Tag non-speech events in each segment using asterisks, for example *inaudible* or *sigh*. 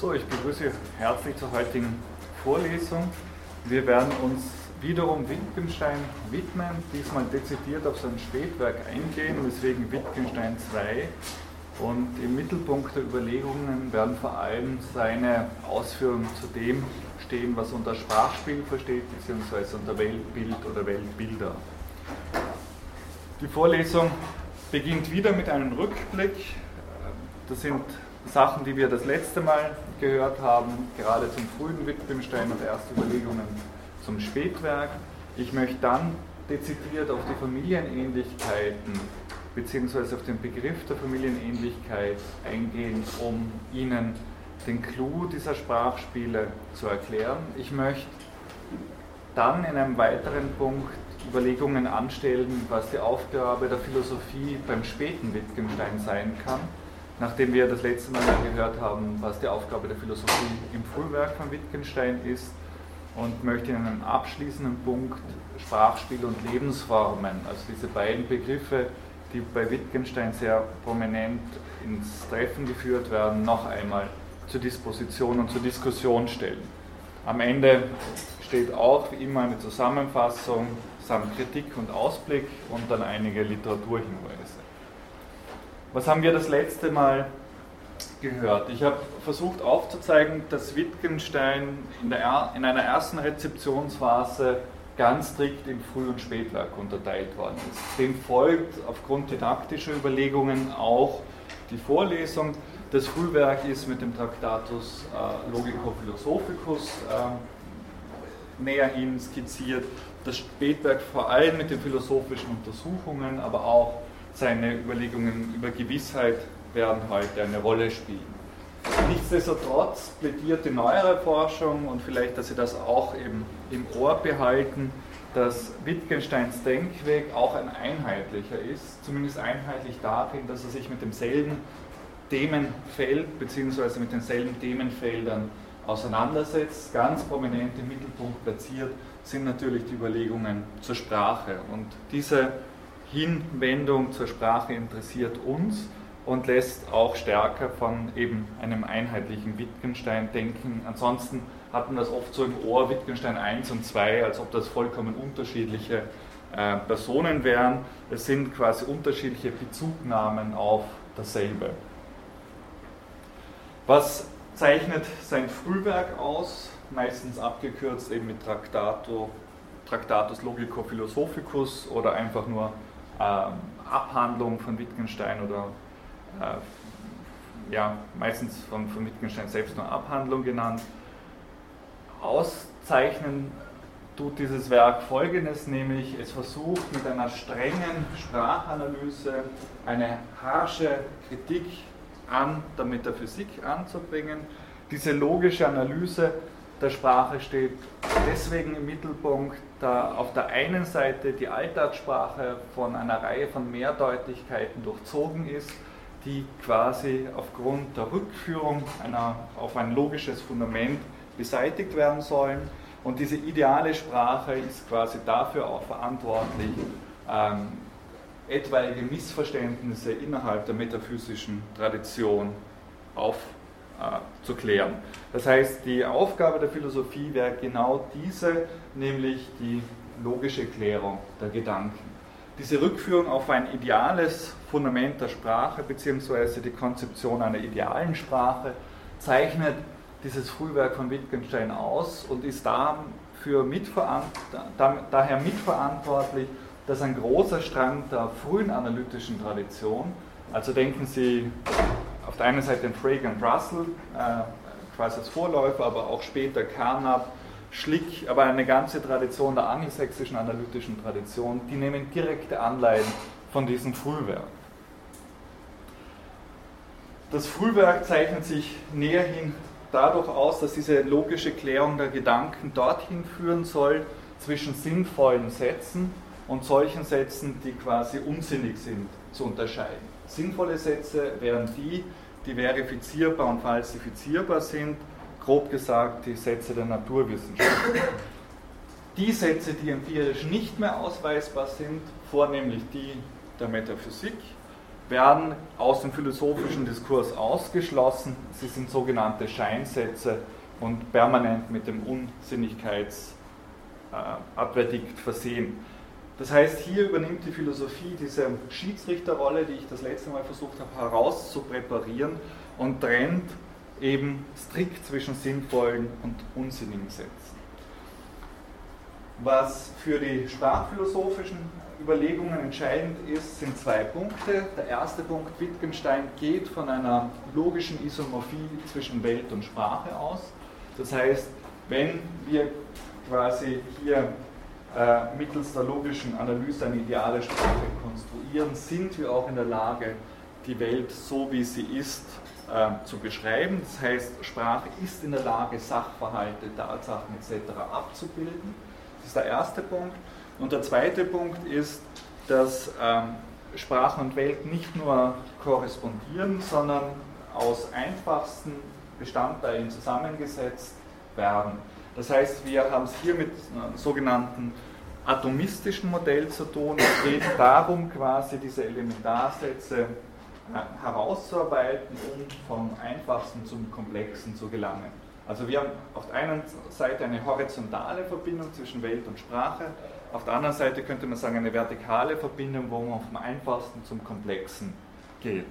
So, ich begrüße Sie herzlich zur heutigen Vorlesung. Wir werden uns wiederum Wittgenstein widmen, diesmal dezidiert auf sein Spätwerk eingehen, weswegen Wittgenstein 2. Und im Mittelpunkt der Überlegungen werden vor allem seine Ausführungen zu dem stehen, was unter Sprachspiel versteht, beziehungsweise unter Weltbild oder Weltbilder. Die Vorlesung beginnt wieder mit einem Rückblick. Das sind Sachen, die wir das letzte Mal gehört haben, gerade zum frühen Wittgenstein und erste Überlegungen zum Spätwerk. Ich möchte dann dezidiert auf die Familienähnlichkeiten beziehungsweise auf den Begriff der Familienähnlichkeit eingehen, um Ihnen den Clou dieser Sprachspiele zu erklären. Ich möchte dann in einem weiteren Punkt Überlegungen anstellen, was die Aufgabe der Philosophie beim späten Wittgenstein sein kann, nachdem wir das letzte Mal gehört haben, was die Aufgabe der Philosophie im Frühwerk von Wittgenstein ist und möchte in einem abschließenden Punkt Sprachspiel und Lebensformen, also diese beiden Begriffe, die bei Wittgenstein sehr prominent ins Treffen geführt werden, noch einmal zur Disposition und zur Diskussion stellen. Am Ende steht auch wie immer eine Zusammenfassung samt Kritik und Ausblick und dann einige Literaturhinweise. Was haben wir das letzte Mal gehört? Ich habe versucht aufzuzeigen, dass Wittgenstein in, der, in einer ersten Rezeptionsphase ganz strikt in Früh- und Spätwerk unterteilt worden ist. Dem folgt aufgrund didaktischer Überlegungen auch die Vorlesung. Das Frühwerk ist mit dem Traktatus äh, Logico Philosophicus äh, näherhin skizziert das Spätwerk vor allem mit den philosophischen Untersuchungen, aber auch seine Überlegungen über Gewissheit werden heute eine Rolle spielen. Nichtsdestotrotz plädiert die neuere Forschung und vielleicht, dass Sie das auch eben im Ohr behalten, dass Wittgensteins Denkweg auch ein einheitlicher ist, zumindest einheitlich darin, dass er sich mit demselben Themenfeld bzw. mit denselben Themenfeldern auseinandersetzt, ganz prominent im Mittelpunkt platziert sind natürlich die Überlegungen zur Sprache. Und diese Hinwendung zur Sprache interessiert uns und lässt auch stärker von eben einem einheitlichen Wittgenstein denken. Ansonsten hat man das oft so im Ohr, Wittgenstein 1 und 2, als ob das vollkommen unterschiedliche äh, Personen wären. Es sind quasi unterschiedliche Bezugnahmen auf dasselbe. Was zeichnet sein Frühwerk aus? meistens abgekürzt eben mit Tractato, Tractatus Logico Philosophicus oder einfach nur ähm, Abhandlung von Wittgenstein oder äh, ja, meistens von, von Wittgenstein selbst nur Abhandlung genannt. Auszeichnen tut dieses Werk folgendes, nämlich es versucht mit einer strengen Sprachanalyse eine harsche Kritik an der Metaphysik anzubringen. Diese logische Analyse der Sprache steht deswegen im Mittelpunkt, da auf der einen Seite die Alltagssprache von einer Reihe von Mehrdeutigkeiten durchzogen ist, die quasi aufgrund der Rückführung einer, auf ein logisches Fundament beseitigt werden sollen. Und diese ideale Sprache ist quasi dafür auch verantwortlich, ähm, etwaige Missverständnisse innerhalb der metaphysischen Tradition aufzunehmen äh. Das heißt, die Aufgabe der Philosophie wäre genau diese, nämlich die logische Klärung der Gedanken. Diese Rückführung auf ein ideales Fundament der Sprache bzw. die Konzeption einer idealen Sprache zeichnet dieses Frühwerk von Wittgenstein aus und ist dafür mitverant daher mitverantwortlich, dass ein großer Strang der frühen analytischen Tradition, also denken Sie auf der einen Seite den Frege und Russell, äh, quasi als Vorläufer, aber auch später Carnap, Schlick, aber eine ganze Tradition der angelsächsischen analytischen Tradition, die nehmen direkte Anleihen von diesem Frühwerk. Das Frühwerk zeichnet sich näherhin dadurch aus, dass diese logische Klärung der Gedanken dorthin führen soll, zwischen sinnvollen Sätzen und solchen Sätzen, die quasi unsinnig sind, zu unterscheiden. Sinnvolle Sätze wären die, die verifizierbar und falsifizierbar sind, grob gesagt die Sätze der Naturwissenschaft. Die Sätze, die empirisch nicht mehr ausweisbar sind, vornehmlich die der Metaphysik, werden aus dem philosophischen Diskurs ausgeschlossen. Sie sind sogenannte Scheinsätze und permanent mit dem Unsinnigkeitsadverdikt versehen. Das heißt, hier übernimmt die Philosophie diese Schiedsrichterrolle, die ich das letzte Mal versucht habe herauszupräparieren und trennt eben strikt zwischen sinnvollen und unsinnigen Sätzen. Was für die sprachphilosophischen Überlegungen entscheidend ist, sind zwei Punkte. Der erste Punkt, Wittgenstein geht von einer logischen Isomorphie zwischen Welt und Sprache aus. Das heißt, wenn wir quasi hier äh, mittels der logischen Analyse eine ideale Sprache konstruieren, sind wir auch in der Lage, die Welt so wie sie ist äh, zu beschreiben. Das heißt, Sprache ist in der Lage, Sachverhalte, Tatsachen etc. abzubilden. Das ist der erste Punkt. Und der zweite Punkt ist, dass ähm, Sprache und Welt nicht nur korrespondieren, sondern aus einfachsten Bestandteilen zusammengesetzt werden. Das heißt, wir haben es hier mit einem sogenannten atomistischen Modell zu tun. Es geht darum, quasi diese Elementarsätze äh, herauszuarbeiten und vom Einfachsten zum Komplexen zu gelangen. Also wir haben auf der einen Seite eine horizontale Verbindung zwischen Welt und Sprache, auf der anderen Seite könnte man sagen eine vertikale Verbindung, wo man vom Einfachsten zum Komplexen geht.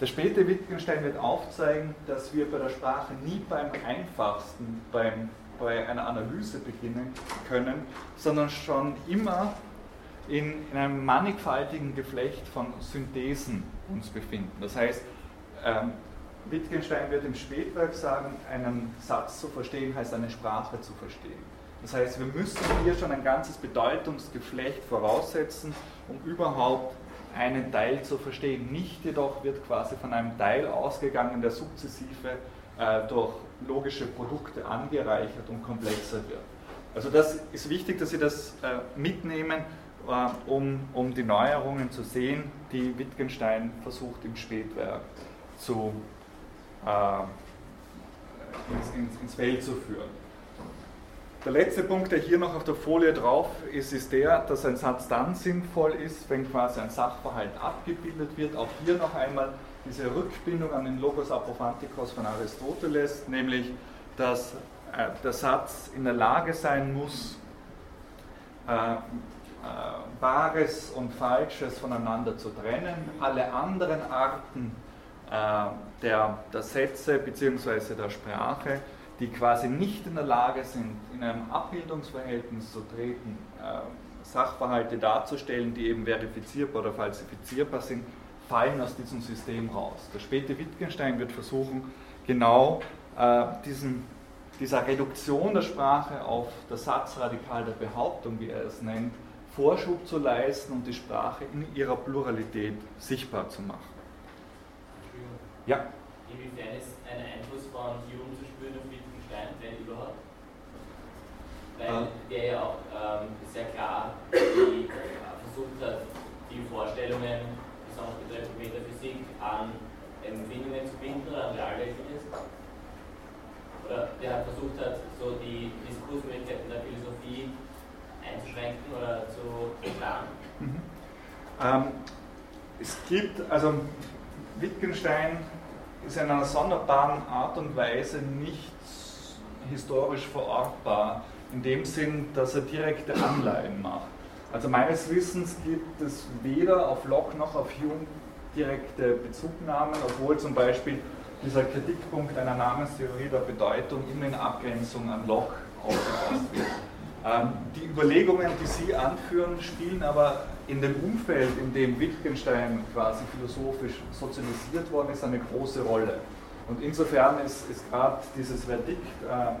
Der späte Wittgenstein wird aufzeigen, dass wir bei der Sprache nie beim Einfachsten, beim bei einer Analyse beginnen können, sondern schon immer in, in einem mannigfaltigen Geflecht von Synthesen uns befinden. Das heißt, ähm, Wittgenstein wird im Spätwerk sagen, einen Satz zu verstehen heißt eine Sprache zu verstehen. Das heißt, wir müssen hier schon ein ganzes Bedeutungsgeflecht voraussetzen, um überhaupt einen Teil zu verstehen. Nicht jedoch wird quasi von einem Teil ausgegangen, der sukzessive äh, durch logische Produkte angereichert und komplexer wird. Also das ist wichtig, dass Sie das äh, mitnehmen, um, um die Neuerungen zu sehen, die Wittgenstein versucht im Spätwerk zu, äh, ins, ins, ins Feld zu führen. Der letzte Punkt, der hier noch auf der Folie drauf ist, ist der, dass ein Satz dann sinnvoll ist, wenn quasi ein Sachverhalt abgebildet wird. Auch hier noch einmal diese Rückbindung an den Logos Apophantikos von Aristoteles, nämlich dass äh, der Satz in der Lage sein muss, äh, Wahres und Falsches voneinander zu trennen. Alle anderen Arten äh, der, der Sätze bzw. der Sprache, die quasi nicht in der Lage sind, in einem Abbildungsverhältnis zu treten, äh, Sachverhalte darzustellen, die eben verifizierbar oder falsifizierbar sind, fallen aus diesem System raus. Der späte Wittgenstein wird versuchen, genau äh, diesen, dieser Reduktion der Sprache auf das Satzradikal der Behauptung, wie er es nennt, Vorschub zu leisten und die Sprache in ihrer Pluralität sichtbar zu machen. Ja? Inwiefern ist ein Einfluss von Hume zu spüren auf Wittgenstein, wenn überhaupt? Weil ah. der ja auch ähm, sehr klar die, versucht hat, die Vorstellungen besonders betreffend Metaphysik, an Empfindungen zu binden oder an Realweltliches. Oder der hat versucht hat, so die Philosophie einzuschränken oder zu planen. Mhm. Ähm, es gibt, also Wittgenstein ist in einer sonderbaren Art und Weise nicht historisch verortbar, in dem Sinn, dass er direkte Anleihen macht. Also meines Wissens gibt es weder auf Locke noch auf Hume direkte Bezugnahmen, obwohl zum Beispiel dieser Kritikpunkt einer Namenstheorie der Bedeutung immer in Abgrenzung an Locke aufgefasst wird. Ähm, die Überlegungen, die Sie anführen, spielen aber in dem Umfeld, in dem Wittgenstein quasi philosophisch sozialisiert worden ist, eine große Rolle. Und insofern ist, ist gerade dieses Verdikt äh,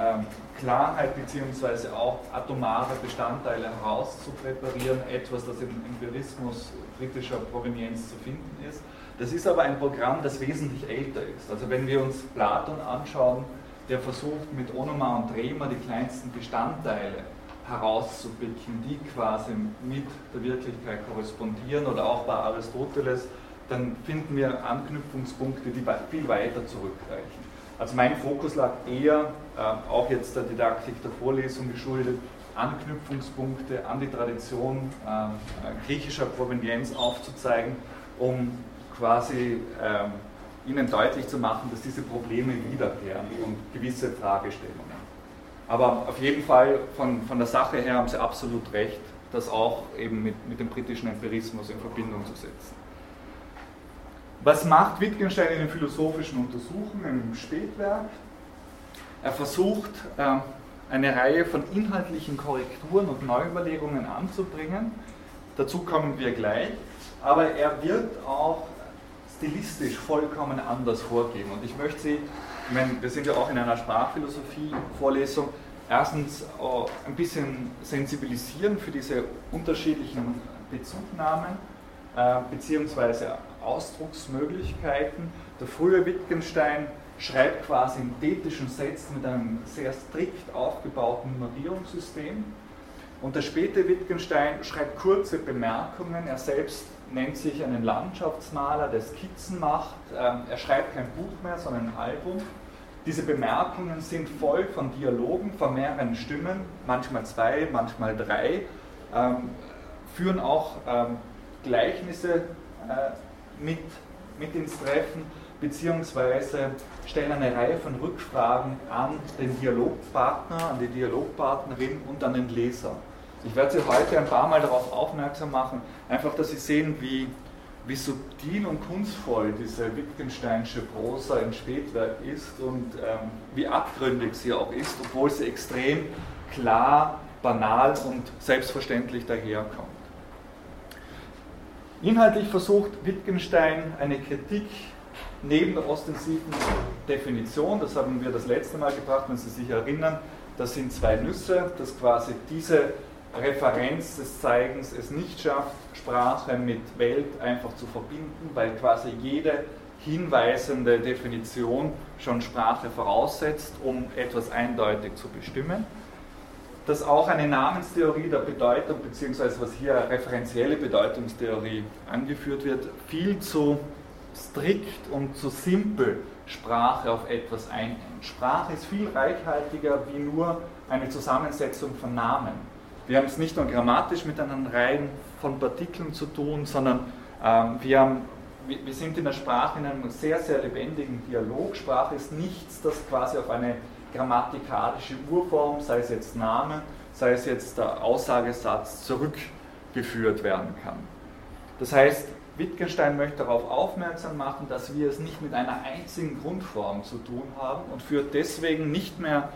ähm, Klarheit bzw. auch atomare Bestandteile herauszupräparieren, etwas, das im Empirismus britischer Provenienz zu finden ist. Das ist aber ein Programm, das wesentlich älter ist. Also wenn wir uns Platon anschauen, der versucht mit Onoma und Rema die kleinsten Bestandteile herauszupicken, die quasi mit der Wirklichkeit korrespondieren oder auch bei Aristoteles, dann finden wir Anknüpfungspunkte, die viel weiter zurückreichen. Also mein Fokus lag eher, äh, auch jetzt der Didaktik der Vorlesung geschuldet, Anknüpfungspunkte an die Tradition äh, griechischer Provenienz aufzuzeigen um quasi ähm, ihnen deutlich zu machen, dass diese Probleme wiederkehren und gewisse Fragestellungen. Aber auf jeden Fall von, von der Sache her haben Sie absolut recht, das auch eben mit, mit dem britischen Empirismus in Verbindung zu setzen. Was macht Wittgenstein in den philosophischen Untersuchungen im Spätwerk? Er versucht, äh, eine Reihe von inhaltlichen Korrekturen und Neuüberlegungen anzubringen. Dazu kommen wir gleich. Aber er wird auch stilistisch vollkommen anders vorgehen. Und ich möchte Sie, ich meine, wir sind ja auch in einer Sprachphilosophie-Vorlesung, erstens äh, ein bisschen sensibilisieren für diese unterschiedlichen Bezugnahmen äh, bzw. Ausdrucksmöglichkeiten. Der frühe Wittgenstein schreibt quasi in thetischen Sätzen mit einem sehr strikt aufgebauten Nummerierungssystem. Und der späte Wittgenstein schreibt kurze Bemerkungen. Er selbst nennt sich einen Landschaftsmaler, der Skizzen macht. Ähm, er schreibt kein Buch mehr, sondern ein Album. Diese Bemerkungen sind voll von Dialogen von mehreren Stimmen, manchmal zwei, manchmal drei, ähm, führen auch ähm, Gleichnisse äh, mit, mit ins Treffen, beziehungsweise stellen eine Reihe von Rückfragen an den Dialogpartner, an die Dialogpartnerin und an den Leser. Ich werde Sie heute ein paar Mal darauf aufmerksam machen, einfach, dass Sie sehen, wie, wie subtil und kunstvoll diese Wittgensteinsche Prosa im Spätwerk ist und ähm, wie abgründig sie auch ist, obwohl sie extrem klar, banal und selbstverständlich daherkommt. Inhaltlich versucht Wittgenstein eine Kritik neben der ostensiven Definition, das haben wir das letzte Mal gebracht, wenn Sie sich erinnern, das sind zwei Nüsse, dass quasi diese Referenz des Zeigens es nicht schafft, Sprache mit Welt einfach zu verbinden, weil quasi jede hinweisende Definition schon Sprache voraussetzt, um etwas eindeutig zu bestimmen. Dass auch eine Namenstheorie der Bedeutung, beziehungsweise was hier referenzielle Bedeutungstheorie angeführt wird, viel zu strikt und zu simpel Sprache auf etwas einengt. Sprache ist viel reichhaltiger wie nur eine Zusammensetzung von Namen. Wir haben es nicht nur grammatisch mit einer Reihe von Partikeln zu tun, sondern ähm, wir, haben, wir, wir sind in der Sprache in einem sehr, sehr lebendigen Dialog. Sprache ist nichts, das quasi auf eine grammatikalische Urform, sei es jetzt Name, sei es jetzt der Aussagesatz, zurückgeführt werden kann. Das heißt, Wittgenstein möchte darauf aufmerksam machen, dass wir es nicht mit einer einzigen Grundform zu tun haben und führt deswegen nicht mehr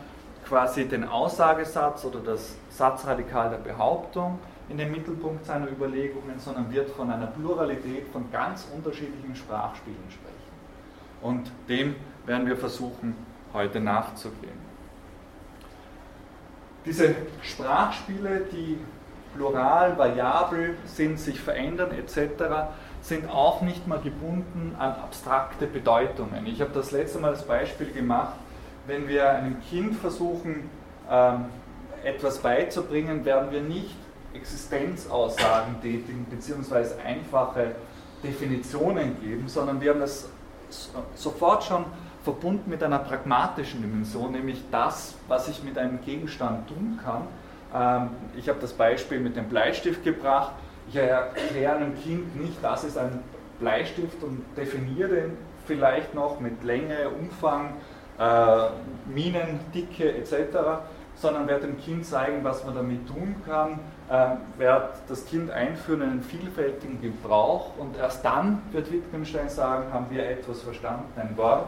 quasi den Aussagesatz oder das Satzradikal der Behauptung in den Mittelpunkt seiner Überlegungen, sondern wird von einer Pluralität von ganz unterschiedlichen Sprachspielen sprechen. Und dem werden wir versuchen, heute nachzugehen. Diese Sprachspiele, die plural, variabel sind, sich verändern etc., sind auch nicht mehr gebunden an abstrakte Bedeutungen. Ich habe das letzte Mal das Beispiel gemacht, wenn wir einem Kind versuchen, ähm, etwas beizubringen, werden wir nicht Existenzaussagen tätigen bzw. einfache Definitionen geben, sondern wir haben das sofort schon verbunden mit einer pragmatischen Dimension, nämlich das, was ich mit einem Gegenstand tun kann. Ähm, ich habe das Beispiel mit dem Bleistift gebracht. Ich erkläre einem Kind nicht, das ist ein Bleistift und definiere den vielleicht noch mit Länge, Umfang, äh, Minendicke etc., sondern werde dem Kind zeigen, was man damit tun kann, äh, werde das Kind einführen in einen vielfältigen Gebrauch und erst dann wird Wittgenstein sagen, haben wir etwas verstanden, ein Wort,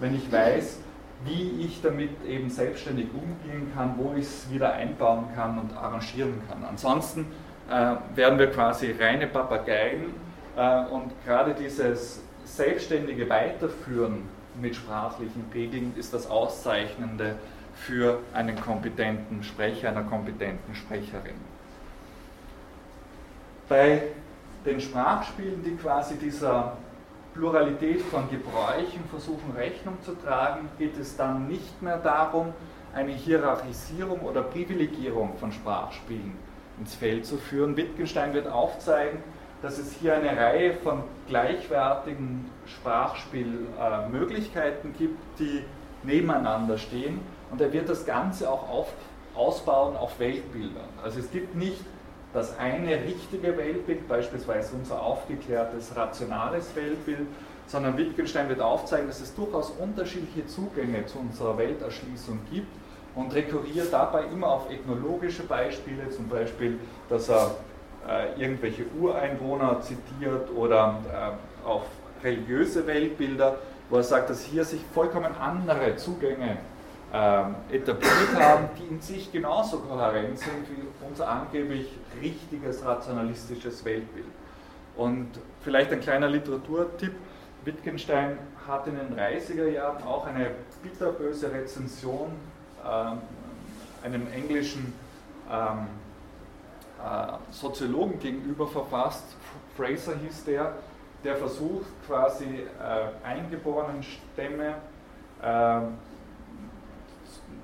wenn ich weiß, wie ich damit eben selbstständig umgehen kann, wo ich es wieder einbauen kann und arrangieren kann. Ansonsten äh, werden wir quasi reine Papageien äh, und gerade dieses selbstständige Weiterführen mit sprachlichen Regeln ist das Auszeichnende für einen kompetenten Sprecher, einer kompetenten Sprecherin. Bei den Sprachspielen, die quasi dieser Pluralität von Gebräuchen versuchen Rechnung zu tragen, geht es dann nicht mehr darum, eine Hierarchisierung oder Privilegierung von Sprachspielen ins Feld zu führen. Wittgenstein wird aufzeigen, dass es hier eine Reihe von gleichwertigen Sprachspielmöglichkeiten gibt, die nebeneinander stehen. Und er wird das Ganze auch auf, ausbauen auf Weltbildern. Also es gibt nicht das eine richtige Weltbild, beispielsweise unser aufgeklärtes, rationales Weltbild, sondern Wittgenstein wird aufzeigen, dass es durchaus unterschiedliche Zugänge zu unserer Welterschließung gibt und rekurriert dabei immer auf ethnologische Beispiele, zum Beispiel, dass er äh, irgendwelche Ureinwohner zitiert oder äh, auf religiöse Weltbilder, wo er sagt, dass hier sich vollkommen andere Zugänge äh, etabliert haben, die in sich genauso kohärent sind wie unser angeblich richtiges rationalistisches Weltbild. Und vielleicht ein kleiner Literaturtipp. Wittgenstein hat in den 30er Jahren auch eine bitterböse Rezension äh, einem englischen ähm, äh, Soziologen gegenüber verfasst. Fraser hieß der, der versucht quasi äh, eingeborenen Stämme äh,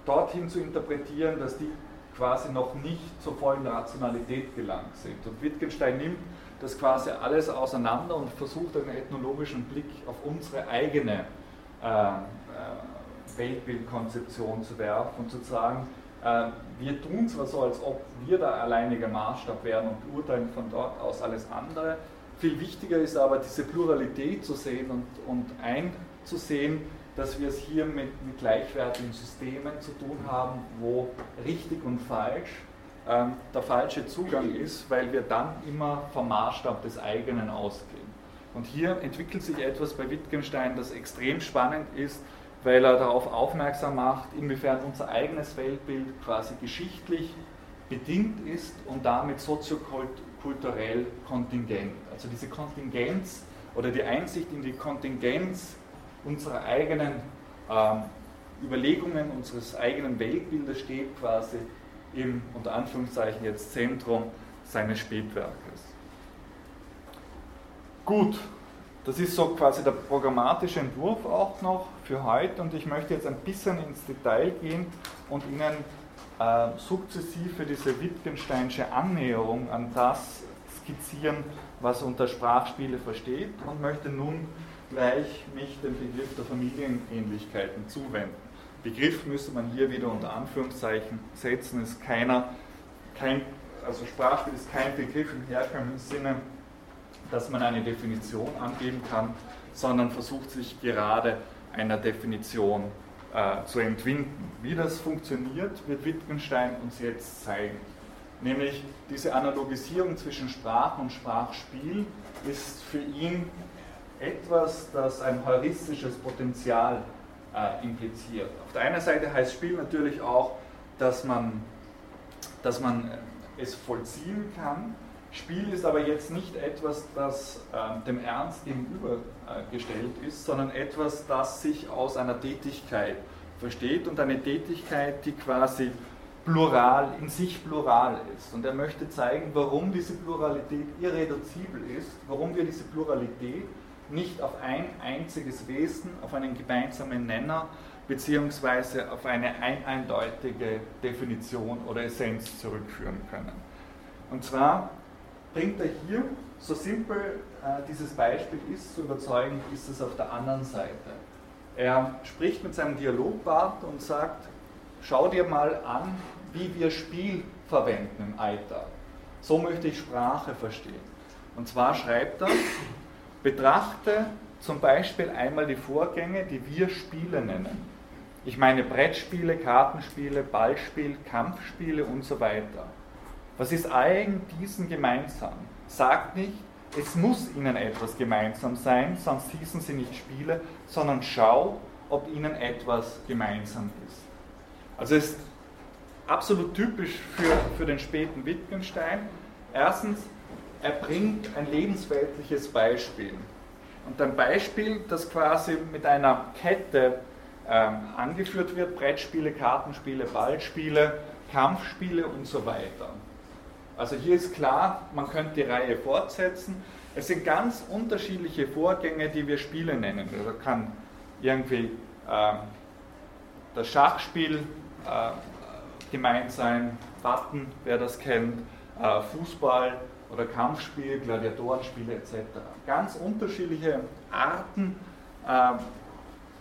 dorthin zu interpretieren, dass die quasi noch nicht zur vollen Rationalität gelangt sind. Und Wittgenstein nimmt das quasi alles auseinander und versucht einen ethnologischen Blick auf unsere eigene äh, äh, Weltbildkonzeption zu werfen und zu sagen, äh, wir tun zwar so, als ob wir der alleinige Maßstab wären und beurteilen von dort aus alles andere. Viel wichtiger ist aber, diese Pluralität zu sehen und, und einzusehen, dass wir es hier mit, mit gleichwertigen Systemen zu tun haben, wo richtig und falsch ähm, der falsche Zugang ist, weil wir dann immer vom Maßstab des eigenen ausgehen. Und hier entwickelt sich etwas bei Wittgenstein, das extrem spannend ist, weil er darauf aufmerksam macht, inwiefern unser eigenes Weltbild quasi geschichtlich bedingt ist und damit soziokulturell kontingent. Also diese Kontingenz oder die Einsicht in die Kontingenz unserer eigenen ähm, Überlegungen, unseres eigenen Weltbildes steht quasi im, unter Anführungszeichen jetzt Zentrum seines Spätwerkes. Gut, das ist so quasi der programmatische Entwurf auch noch für heute und ich möchte jetzt ein bisschen ins Detail gehen und Ihnen äh, sukzessive diese Wittgensteinsche Annäherung an das skizzieren, was unter Sprachspiele versteht und möchte nun gleich mich dem Begriff der Familienähnlichkeiten zuwenden. Begriff müsste man hier wieder unter Anführungszeichen setzen, ist keiner, kein, also Sprachspiel ist kein Begriff im herkömmlichen Sinne, dass man eine Definition angeben kann, sondern versucht sich gerade einer Definition äh, zu entwinden. Wie das funktioniert, wird Wittgenstein uns jetzt zeigen. Nämlich diese Analogisierung zwischen Sprache und Sprachspiel ist für ihn etwas, das ein heuristisches Potenzial äh, impliziert. Auf der einen Seite heißt Spiel natürlich auch, dass man, dass man es vollziehen kann, Spiel ist aber jetzt nicht etwas, das äh, dem Ernst gegenübergestellt äh, ist, sondern etwas, das sich aus einer Tätigkeit versteht und eine Tätigkeit, die quasi plural, in sich plural ist. Und er möchte zeigen, warum diese Pluralität irreduzibel ist, warum wir diese Pluralität nicht auf ein einziges Wesen, auf einen gemeinsamen Nenner beziehungsweise auf eine ein eindeutige Definition oder Essenz zurückführen können. Und zwar bringt er hier, so simpel äh, dieses Beispiel ist, so überzeugend ist es auf der anderen Seite. Er spricht mit seinem Dialogpartner und sagt, schau dir mal an, wie wir Spiel verwenden im Alltag. So möchte ich Sprache verstehen. Und zwar schreibt er, betrachte zum Beispiel einmal die Vorgänge, die wir Spiele nennen. Ich meine Brettspiele, Kartenspiele, Ballspiel, Kampfspiele und so weiter. Was ist allen diesen gemeinsam? Sagt nicht, es muss ihnen etwas gemeinsam sein, sonst hießen sie nicht Spiele, sondern schau, ob ihnen etwas gemeinsam ist. Also es ist absolut typisch für, für den späten Wittgenstein. Erstens, er bringt ein lebensweltliches Beispiel. Und ein Beispiel, das quasi mit einer Kette ähm, angeführt wird, Brettspiele, Kartenspiele, Ballspiele, Kampfspiele und so weiter. Also hier ist klar, man könnte die Reihe fortsetzen. Es sind ganz unterschiedliche Vorgänge, die wir Spiele nennen. Also kann irgendwie äh, das Schachspiel äh, gemeint sein, Button, wer das kennt, äh, Fußball oder Kampfspiel, Gladiatorenspiele etc. Ganz unterschiedliche Arten äh,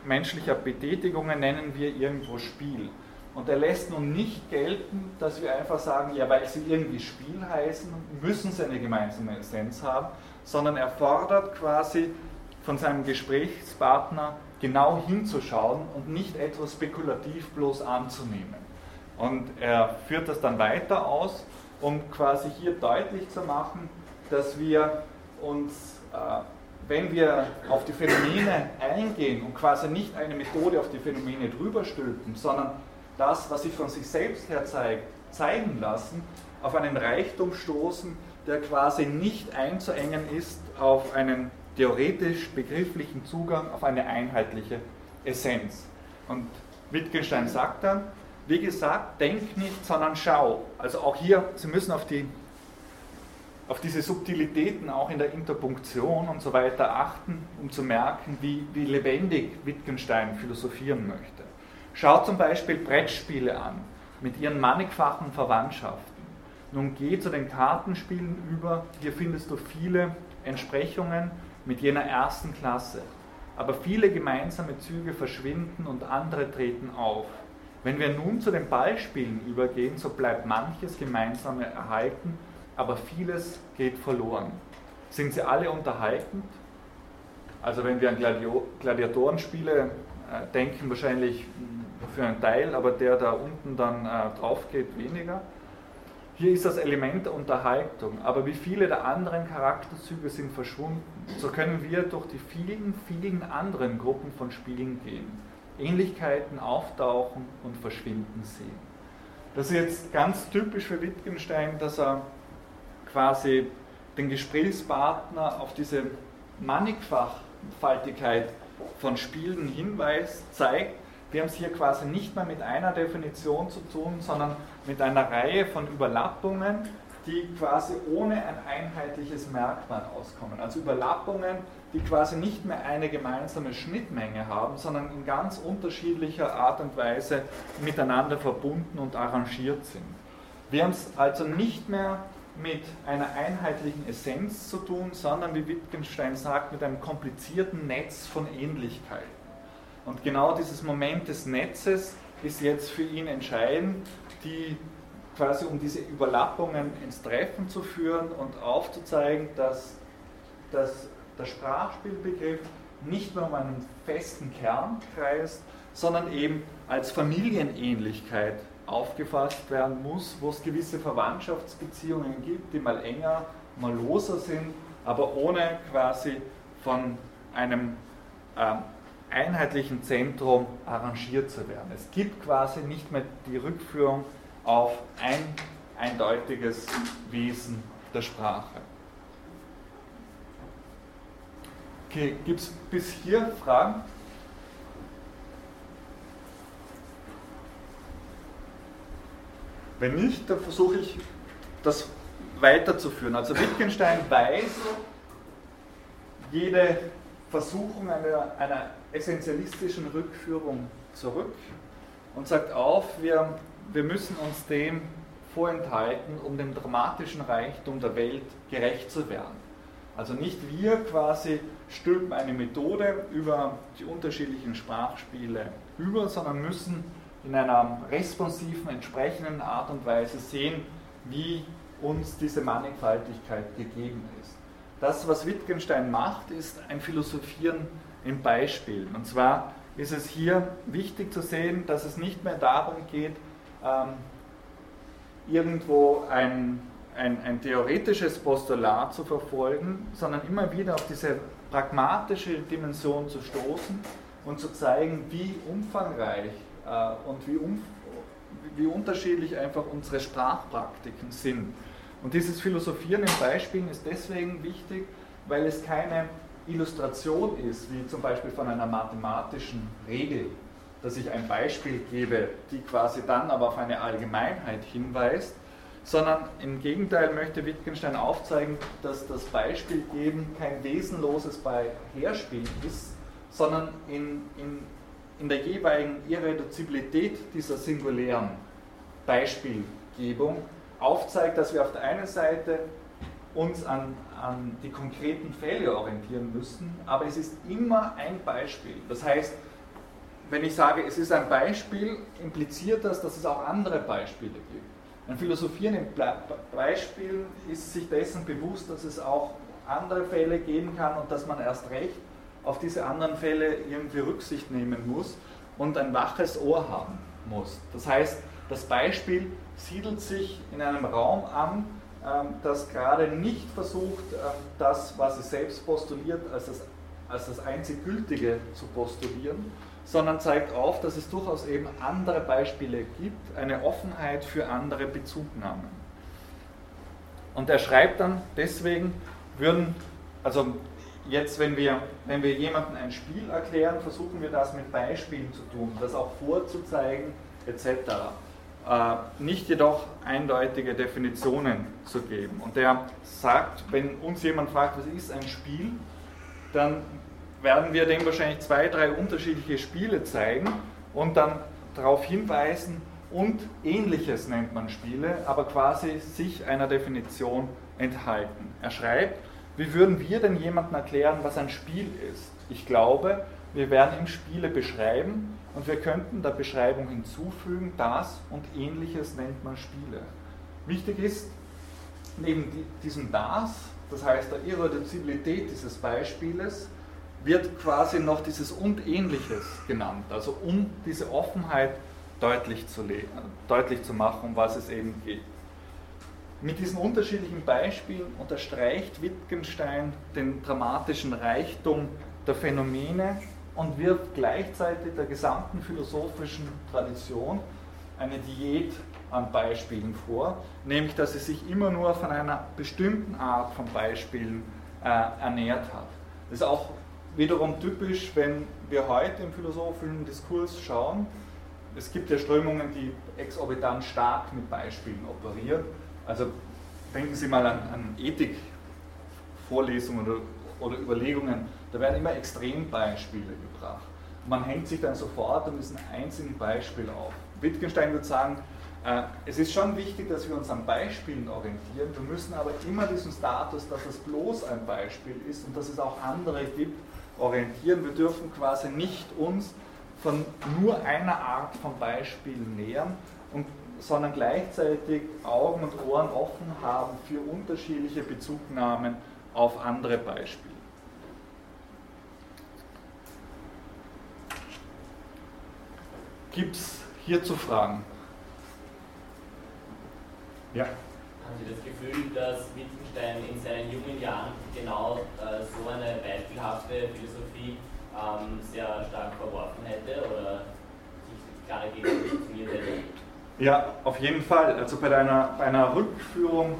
menschlicher Betätigungen nennen wir irgendwo Spiel. Und er lässt nun nicht gelten, dass wir einfach sagen, ja, weil sie irgendwie Spiel heißen, müssen sie eine gemeinsame Essenz haben, sondern er fordert quasi von seinem Gesprächspartner genau hinzuschauen und nicht etwas spekulativ bloß anzunehmen. Und er führt das dann weiter aus, um quasi hier deutlich zu machen, dass wir uns, äh, wenn wir auf die Phänomene eingehen und quasi nicht eine Methode auf die Phänomene drüber stülpen, sondern das, was sich von sich selbst her zeigt, zeigen lassen, auf einen Reichtum stoßen, der quasi nicht einzuengen ist auf einen theoretisch begrifflichen Zugang, auf eine einheitliche Essenz. Und Wittgenstein sagt dann, wie gesagt, denk nicht, sondern schau. Also auch hier, Sie müssen auf, die, auf diese Subtilitäten auch in der Interpunktion und so weiter achten, um zu merken, wie, wie lebendig Wittgenstein philosophieren möchte. Schau zum Beispiel Brettspiele an mit ihren mannigfachen Verwandtschaften. Nun geh zu den Kartenspielen über. Hier findest du viele Entsprechungen mit jener ersten Klasse. Aber viele gemeinsame Züge verschwinden und andere treten auf. Wenn wir nun zu den Ballspielen übergehen, so bleibt manches Gemeinsame erhalten, aber vieles geht verloren. Sind sie alle unterhaltend? Also wenn wir an Gladiatorenspiele äh, denken, wahrscheinlich für einen Teil, aber der da unten dann äh, drauf geht, weniger. Hier ist das Element der Unterhaltung, aber wie viele der anderen Charakterzüge sind verschwunden, so können wir durch die vielen, vielen anderen Gruppen von Spielen gehen, Ähnlichkeiten auftauchen und verschwinden sehen. Das ist jetzt ganz typisch für Wittgenstein, dass er quasi den Gesprächspartner auf diese Mannigfaltigkeit von Spielen hinweist, zeigt wir haben es hier quasi nicht mehr mit einer Definition zu tun, sondern mit einer Reihe von Überlappungen, die quasi ohne ein einheitliches Merkmal auskommen. Also Überlappungen, die quasi nicht mehr eine gemeinsame Schnittmenge haben, sondern in ganz unterschiedlicher Art und Weise miteinander verbunden und arrangiert sind. Wir haben es also nicht mehr mit einer einheitlichen Essenz zu tun, sondern wie Wittgenstein sagt, mit einem komplizierten Netz von Ähnlichkeiten. Und genau dieses Moment des Netzes ist jetzt für ihn entscheidend, die quasi um diese Überlappungen ins Treffen zu führen und aufzuzeigen, dass, dass der Sprachspielbegriff nicht nur um einen festen Kern kreist, sondern eben als Familienähnlichkeit aufgefasst werden muss, wo es gewisse Verwandtschaftsbeziehungen gibt, die mal enger, mal loser sind, aber ohne quasi von einem ähm, einheitlichen Zentrum arrangiert zu werden. Es gibt quasi nicht mehr die Rückführung auf ein eindeutiges Wesen der Sprache. Okay, gibt es bis hier Fragen? Wenn nicht, dann versuche ich das weiterzuführen. Also Wittgenstein weiß, jede Versuchung einer, einer essentialistischen Rückführung zurück und sagt auf, wir, wir müssen uns dem vorenthalten, um dem dramatischen Reichtum der Welt gerecht zu werden. Also nicht wir quasi stülpen eine Methode über die unterschiedlichen Sprachspiele über, sondern müssen in einer responsiven, entsprechenden Art und Weise sehen, wie uns diese Mannigfaltigkeit gegeben ist. Das, was Wittgenstein macht, ist ein Philosophieren in Beispielen. Und zwar ist es hier wichtig zu sehen, dass es nicht mehr darum geht, ähm, irgendwo ein, ein, ein, theoretisches Postulat zu verfolgen, sondern immer wieder auf diese pragmatische Dimension zu stoßen und zu zeigen, wie umfangreich äh, und wie, um, wie unterschiedlich einfach unsere Sprachpraktiken sind. Und dieses Philosophieren in Beispielen ist deswegen wichtig, weil es keine Illustration ist, wie zum Beispiel von einer mathematischen Regel, dass ich ein Beispiel gebe, die quasi dann aber auf eine Allgemeinheit hinweist, sondern im Gegenteil möchte Wittgenstein aufzeigen, dass das Beispiel geben kein wesenloses Beiherspielen ist, sondern in, in, in der jeweiligen Irreduzibilität dieser singulären Beispielgebung aufzeigt, dass wir auf der einen Seite uns an, an die konkreten Fälle orientieren müssen, aber es ist immer ein Beispiel. Das heißt, wenn ich sage, es ist ein Beispiel, impliziert das, dass es auch andere Beispiele gibt. Ein Philosophieren in Beispielen ist sich dessen bewusst, dass es auch andere Fälle geben kann und dass man erst recht auf diese anderen Fälle irgendwie Rücksicht nehmen muss und ein waches Ohr haben muss. Das heißt, das Beispiel siedelt sich in einem Raum an, ähm, das gerade nicht versucht, ähm, das, was es selbst postuliert, als das, als das einzig Gültige zu postulieren, sondern zeigt auf, dass es durchaus eben andere Beispiele gibt, eine Offenheit für andere Bezugnahmen. Und er schreibt dann, deswegen würden, also jetzt, wenn wir, wenn wir jemandem ein Spiel erklären, versuchen wir das mit Beispielen zu tun, das auch vorzuzeigen, etc. Äh, nicht jedoch eindeutige Definitionen zu geben. Und er sagt, wenn uns jemand fragt, was ist ein Spiel, dann werden wir dem wahrscheinlich zwei, drei unterschiedliche Spiele zeigen und dann darauf hinweisen, und ähnliches nennt man Spiele, aber quasi sich einer Definition enthalten. Er schreibt, wie würden wir denn jemandem erklären, was ein Spiel ist? Ich glaube, wir werden ihm Spiele beschreiben und wir könnten der Beschreibung hinzufügen, das und ähnliches nennt man Spiele. Wichtig ist, neben diesem das, das heißt der Irreduzibilität dieses Beispieles, wird quasi noch dieses und ähnliches genannt, also um diese Offenheit deutlich zu, deutlich zu machen, um was es eben geht. Mit diesen unterschiedlichen Beispielen unterstreicht Wittgenstein den dramatischen Reichtum der Phänomene und wirft gleichzeitig der gesamten philosophischen Tradition eine Diät an Beispielen vor, nämlich dass sie sich immer nur von einer bestimmten Art von Beispielen äh, ernährt hat. Das ist auch wiederum typisch, wenn wir heute im philosophischen Diskurs schauen. Es gibt ja Strömungen, die exorbitant stark mit Beispielen operieren. Also denken Sie mal an, an Ethikvorlesungen oder, oder Überlegungen, da werden immer Extrembeispiele gebracht. Man hängt sich dann sofort an diesem einzigen Beispiel auf. Wittgenstein würde sagen, äh, es ist schon wichtig, dass wir uns an Beispielen orientieren. Wir müssen aber immer diesen Status, dass es bloß ein Beispiel ist und dass es auch andere gibt, orientieren. Wir dürfen quasi nicht uns von nur einer Art von Beispielen nähern, und, sondern gleichzeitig Augen und Ohren offen haben für unterschiedliche Bezugnahmen auf andere Beispiele. Gibt es hierzu Fragen? Ja. Haben Sie das Gefühl, dass Wittgenstein in seinen jungen Jahren genau äh, so eine beispielhafte Philosophie ähm, sehr stark verworfen hätte oder sich klar dagegen positioniert hätte? Ja, auf jeden Fall. Also bei einer, bei einer Rückführung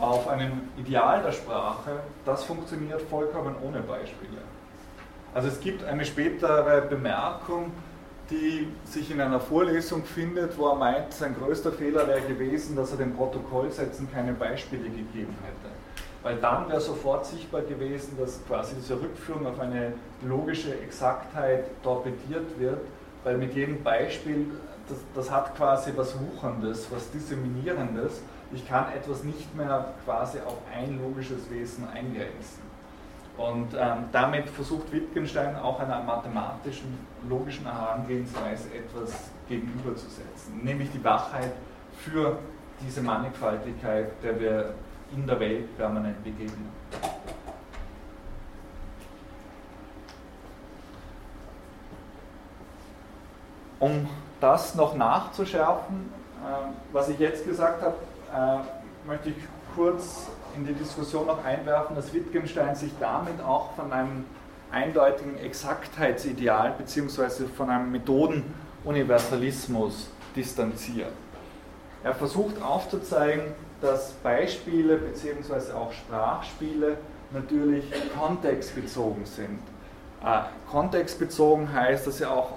auf einem Ideal der Sprache, das funktioniert vollkommen ohne Beispiele. Also es gibt eine spätere Bemerkung, die sich in einer Vorlesung findet, wo er meint, sein größter Fehler wäre gewesen, dass er den Protokollsätzen keine Beispiele gegeben hätte. Weil dann wäre sofort sichtbar gewesen, dass quasi diese Rückführung auf eine logische Exaktheit torpediert wird, weil mit jedem Beispiel, das, das hat quasi was Wucherndes, was Disseminierendes. Ich kann etwas nicht mehr quasi auf ein logisches Wesen eingrenzen. Und ähm, damit versucht Wittgenstein auch einer mathematischen, logischen Herangehensweise etwas gegenüberzusetzen, nämlich die Wachheit für diese Mannigfaltigkeit, der wir in der Welt permanent begegnen. Um das noch nachzuschärfen, äh, was ich jetzt gesagt habe, äh, möchte ich kurz in die Diskussion noch einwerfen, dass Wittgenstein sich damit auch von einem eindeutigen Exaktheitsideal bzw. von einem Methodenuniversalismus distanziert. Er versucht aufzuzeigen, dass Beispiele bzw. auch Sprachspiele natürlich kontextbezogen sind. Äh, kontextbezogen heißt, dass sie auch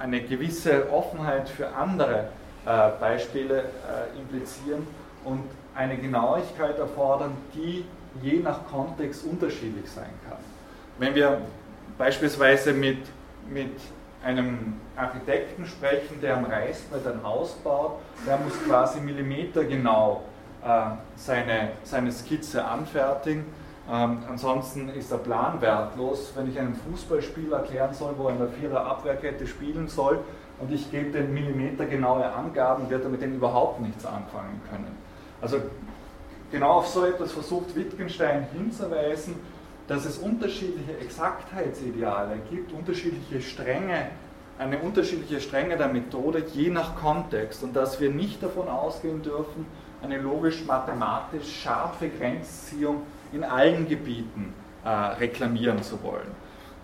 eine gewisse Offenheit für andere äh, Beispiele äh, implizieren und eine Genauigkeit erfordern, die je nach Kontext unterschiedlich sein kann. Wenn wir beispielsweise mit, mit einem Architekten sprechen, der am Reißbrett ein Haus baut, der muss quasi millimetergenau äh, seine, seine Skizze anfertigen. Ähm, ansonsten ist der Plan wertlos, wenn ich einem Fußballspiel erklären soll, wo er in der Vierer Abwehrkette spielen soll und ich gebe den Millimeter genaue Angaben, wird er mit dem überhaupt nichts anfangen können. Also genau auf so etwas versucht Wittgenstein hinzuweisen, dass es unterschiedliche Exaktheitsideale gibt, unterschiedliche Stränge, eine unterschiedliche Strenge der Methode je nach Kontext und dass wir nicht davon ausgehen dürfen, eine logisch-mathematisch scharfe Grenzziehung in allen Gebieten äh, reklamieren zu wollen.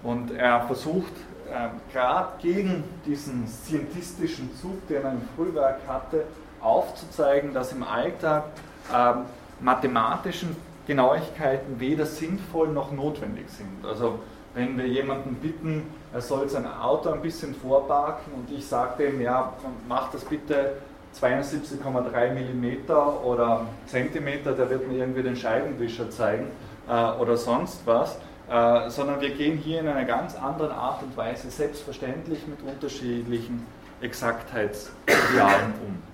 Und er versucht äh, gerade gegen diesen scientistischen Zug, den er im Frühwerk hatte, aufzuzeigen, dass im Alltag äh, mathematischen Genauigkeiten weder sinnvoll noch notwendig sind. Also wenn wir jemanden bitten, er soll sein Auto ein bisschen vorparken und ich sage dem, ja, mach das bitte 72,3 mm oder Zentimeter, der wird mir irgendwie den Scheibenwischer zeigen äh, oder sonst was, äh, sondern wir gehen hier in einer ganz anderen Art und Weise selbstverständlich mit unterschiedlichen Exaktheitsidealen um.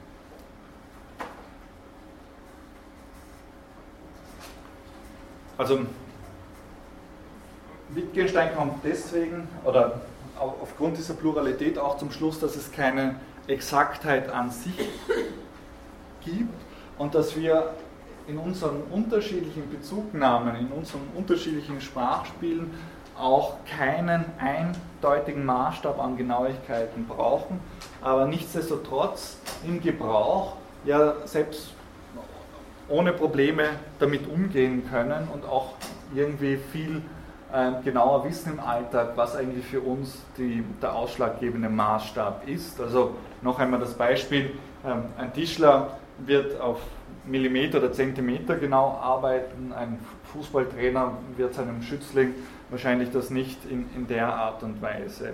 Also Wittgenstein kommt deswegen oder aufgrund dieser Pluralität auch zum Schluss, dass es keine Exaktheit an sich gibt und dass wir in unseren unterschiedlichen Bezugnahmen, in unseren unterschiedlichen Sprachspielen auch keinen eindeutigen Maßstab an Genauigkeiten brauchen, aber nichtsdestotrotz im Gebrauch ja selbst ohne Probleme damit umgehen können und auch irgendwie viel äh, genauer wissen im Alltag, was eigentlich für uns die, der ausschlaggebende Maßstab ist. Also noch einmal das Beispiel, ähm, ein Tischler wird auf Millimeter oder Zentimeter genau arbeiten, ein Fußballtrainer wird seinem Schützling wahrscheinlich das nicht in, in der Art und Weise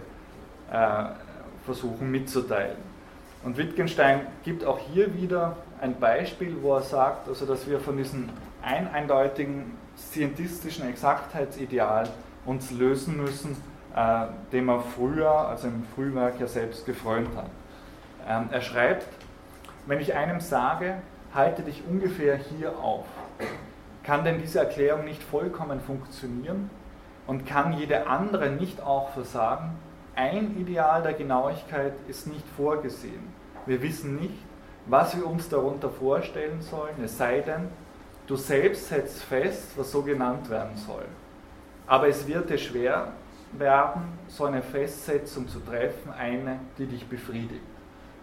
äh, versuchen mitzuteilen. Und Wittgenstein gibt auch hier wieder ein Beispiel, wo er sagt, also dass wir von diesem ein eindeutigen scientistischen Exaktheitsideal uns lösen müssen, äh, dem er früher, also im Frühwerk ja selbst gefreut hat. Ähm, er schreibt, wenn ich einem sage, halte dich ungefähr hier auf, kann denn diese Erklärung nicht vollkommen funktionieren und kann jede andere nicht auch versagen? Ein Ideal der Genauigkeit ist nicht vorgesehen. Wir wissen nicht, was wir uns darunter vorstellen sollen, es sei denn, du selbst setzt fest, was so genannt werden soll. Aber es wird dir schwer werden, so eine Festsetzung zu treffen, eine, die dich befriedigt.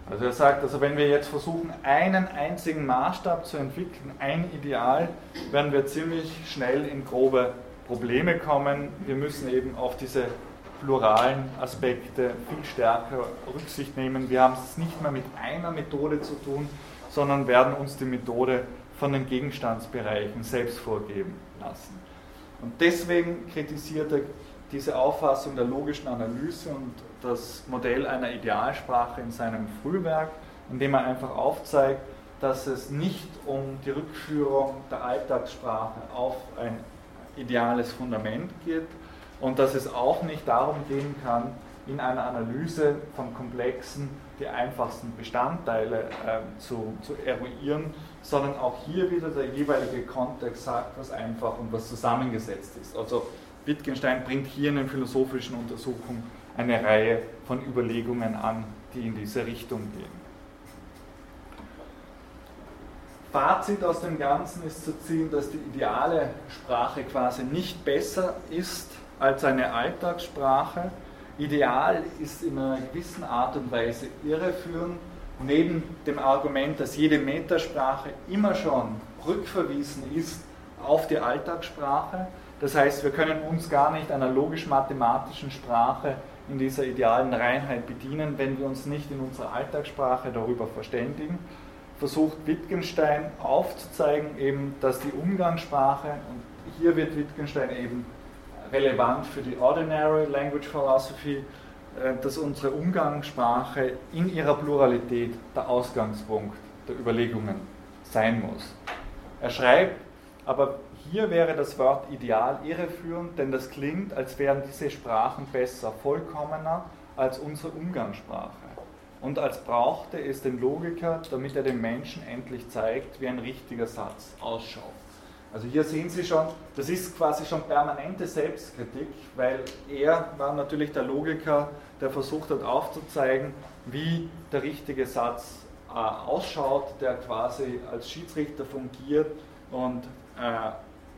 Also er sagt, also wenn wir jetzt versuchen, einen einzigen Maßstab zu entwickeln, ein Ideal, werden wir ziemlich schnell in grobe Probleme kommen. Wir müssen eben auf diese pluralen Aspekte viel stärker Rücksicht nehmen. Wir haben es nicht mehr mit einer Methode zu tun, sondern werden uns die Methode von den Gegenstandsbereichen selbst vorgeben lassen. Und deswegen kritisiert er diese Auffassung der logischen Analyse und das Modell einer Idealsprache in seinem Frühwerk, indem er einfach aufzeigt, dass es nicht um die Rückführung der Alltagssprache auf ein ideales Fundament geht, und dass es auch nicht darum gehen kann, in einer Analyse von komplexen die einfachsten Bestandteile äh, zu, zu eruieren, sondern auch hier wieder der jeweilige Kontext sagt, was einfach und was zusammengesetzt ist. Also Wittgenstein bringt hier in den philosophischen Untersuchungen eine Reihe von Überlegungen an, die in diese Richtung gehen. Fazit aus dem Ganzen ist zu ziehen, dass die ideale Sprache quasi nicht besser ist als eine Alltagssprache. Ideal ist in einer gewissen Art und Weise irreführend, neben dem Argument, dass jede Metasprache immer schon rückverwiesen ist auf die Alltagssprache. Das heißt, wir können uns gar nicht einer logisch-mathematischen Sprache in dieser idealen Reinheit bedienen, wenn wir uns nicht in unserer Alltagssprache darüber verständigen. Versucht Wittgenstein aufzuzeigen, eben, dass die Umgangssprache, und hier wird Wittgenstein eben relevant für die Ordinary Language Philosophy, äh, dass unsere Umgangssprache in ihrer Pluralität der Ausgangspunkt der Überlegungen sein muss. Er schreibt, aber hier wäre das Wort ideal irreführend, denn das klingt, als wären diese Sprachen besser, vollkommener als unsere Umgangssprache. Und als brauchte es den Logiker, damit er dem Menschen endlich zeigt, wie ein richtiger Satz ausschaut. Also hier sehen Sie schon, das ist quasi schon permanente Selbstkritik, weil er war natürlich der Logiker, der versucht hat aufzuzeigen, wie der richtige Satz äh, ausschaut, der quasi als Schiedsrichter fungiert und äh,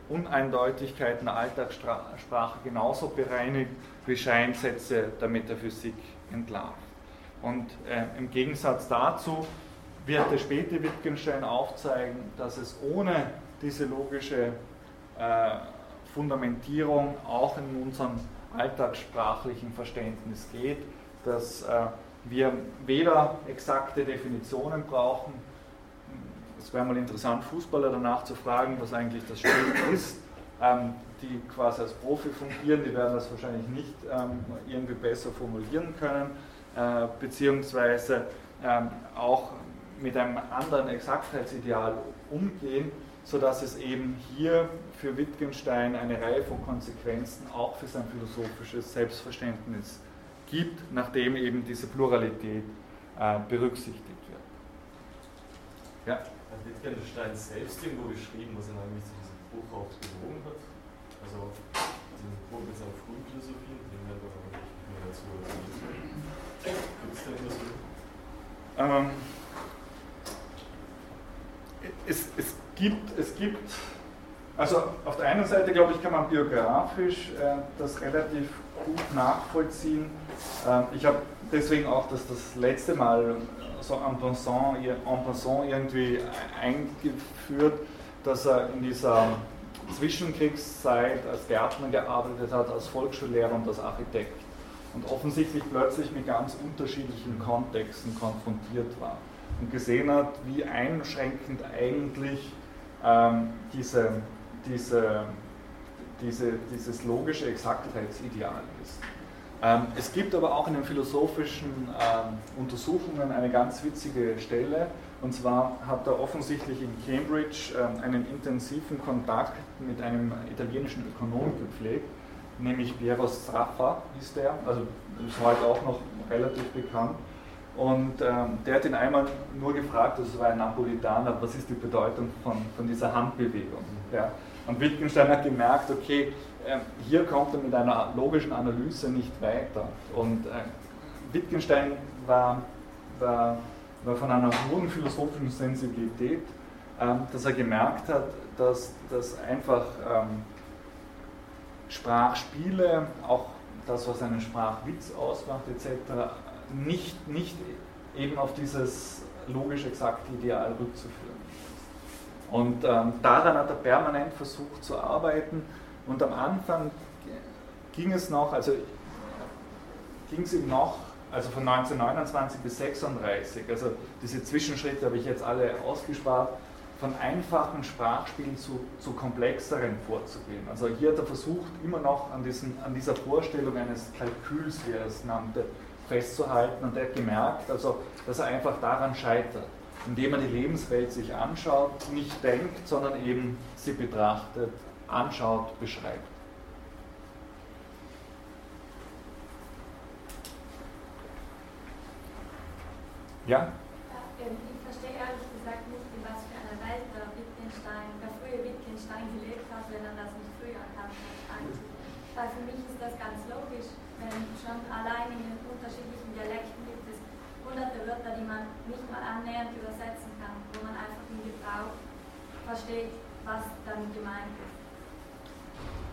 Uneindeutigkeiten der Alltagssprache genauso bereinigt wie Scheinsätze der Metaphysik entlarvt. Und äh, im Gegensatz dazu wird der späte Wittgenstein aufzeigen, dass es ohne diese logische äh, Fundamentierung auch in unserem alltagssprachlichen Verständnis geht, dass äh, wir weder exakte Definitionen brauchen, es wäre mal interessant, Fußballer danach zu fragen, was eigentlich das Spiel *coughs* ist, ähm, die quasi als Profi fungieren, die werden das wahrscheinlich nicht ähm, irgendwie besser formulieren können, äh, beziehungsweise ähm, auch mit einem anderen Exaktheitsideal umgehen, sodass es eben hier für Wittgenstein eine Reihe von Konsequenzen auch für sein philosophisches Selbstverständnis gibt, nachdem eben diese Pluralität äh, berücksichtigt wird. Ja? Hat Wittgenstein selbst irgendwo geschrieben, was ihn eigentlich zu diesem Buch auch bewogen hat? Also diesen Buch mit seiner frühen Philosophie, den werden wir aber nicht mehr dazu. Gibt es da irgendwas? Ähm, es, es, gibt, es gibt, also auf der einen Seite glaube ich, kann man biografisch äh, das relativ gut nachvollziehen. Ähm, ich habe deswegen auch das, das letzte Mal so en passant, en passant irgendwie eingeführt, dass er in dieser Zwischenkriegszeit als Gärtner gearbeitet hat, als Volksschullehrer und als Architekt und offensichtlich plötzlich mit ganz unterschiedlichen Kontexten konfrontiert war und gesehen hat, wie einschränkend eigentlich ähm, diese, diese, diese, dieses logische Exaktheitsideal ist. Ähm, es gibt aber auch in den philosophischen ähm, Untersuchungen eine ganz witzige Stelle, und zwar hat er offensichtlich in Cambridge ähm, einen intensiven Kontakt mit einem italienischen Ökonom gepflegt, nämlich Piero Straffa hieß der, also ist heute auch noch relativ bekannt. Und ähm, der hat ihn einmal nur gefragt, das war ein Napolitaner, was ist die Bedeutung von, von dieser Handbewegung. Ja. Und Wittgenstein hat gemerkt, okay, äh, hier kommt er mit einer logischen Analyse nicht weiter. Und äh, Wittgenstein war, war, war, von einer hohen philosophischen Sensibilität, äh, dass er gemerkt hat, dass, dass einfach ähm, Sprachspiele, auch das, was einen Sprachwitz ausmacht, etc., nicht, nicht eben auf dieses logisch exakte Ideal rückzuführen. Und ähm, daran hat er permanent versucht zu arbeiten. Und am Anfang ging es noch, also ging es ihm noch, also von 1929 bis 1936, also diese Zwischenschritte habe ich jetzt alle ausgespart, von einfachen Sprachspielen zu, zu komplexeren vorzugehen. Also hier hat er versucht, immer noch an, diesen, an dieser Vorstellung eines Kalküls, wie er es nannte, festzuhalten und er hat gemerkt, also, dass er einfach daran scheitert, indem er die Lebenswelt sich anschaut, nicht denkt, sondern eben sie betrachtet, anschaut, beschreibt. Ja? Weil für mich ist das ganz logisch, wenn schon allein in den unterschiedlichen Dialekten gibt es hunderte Wörter, die man nicht mal annähernd übersetzen kann, wo man einfach im Gebrauch versteht, was dann gemeint ist.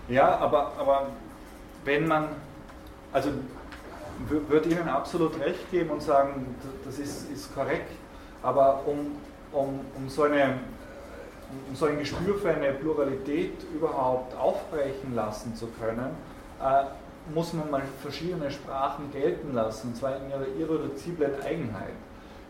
Ja, aber, aber wenn man, also würde Ihnen absolut recht geben und sagen, das ist, ist korrekt, aber um, um, um so eine um so ein Gespür für eine Pluralität überhaupt aufbrechen lassen zu können, äh, muss man mal verschiedene Sprachen gelten lassen, und zwar in ihrer irreduziblen Eigenheit.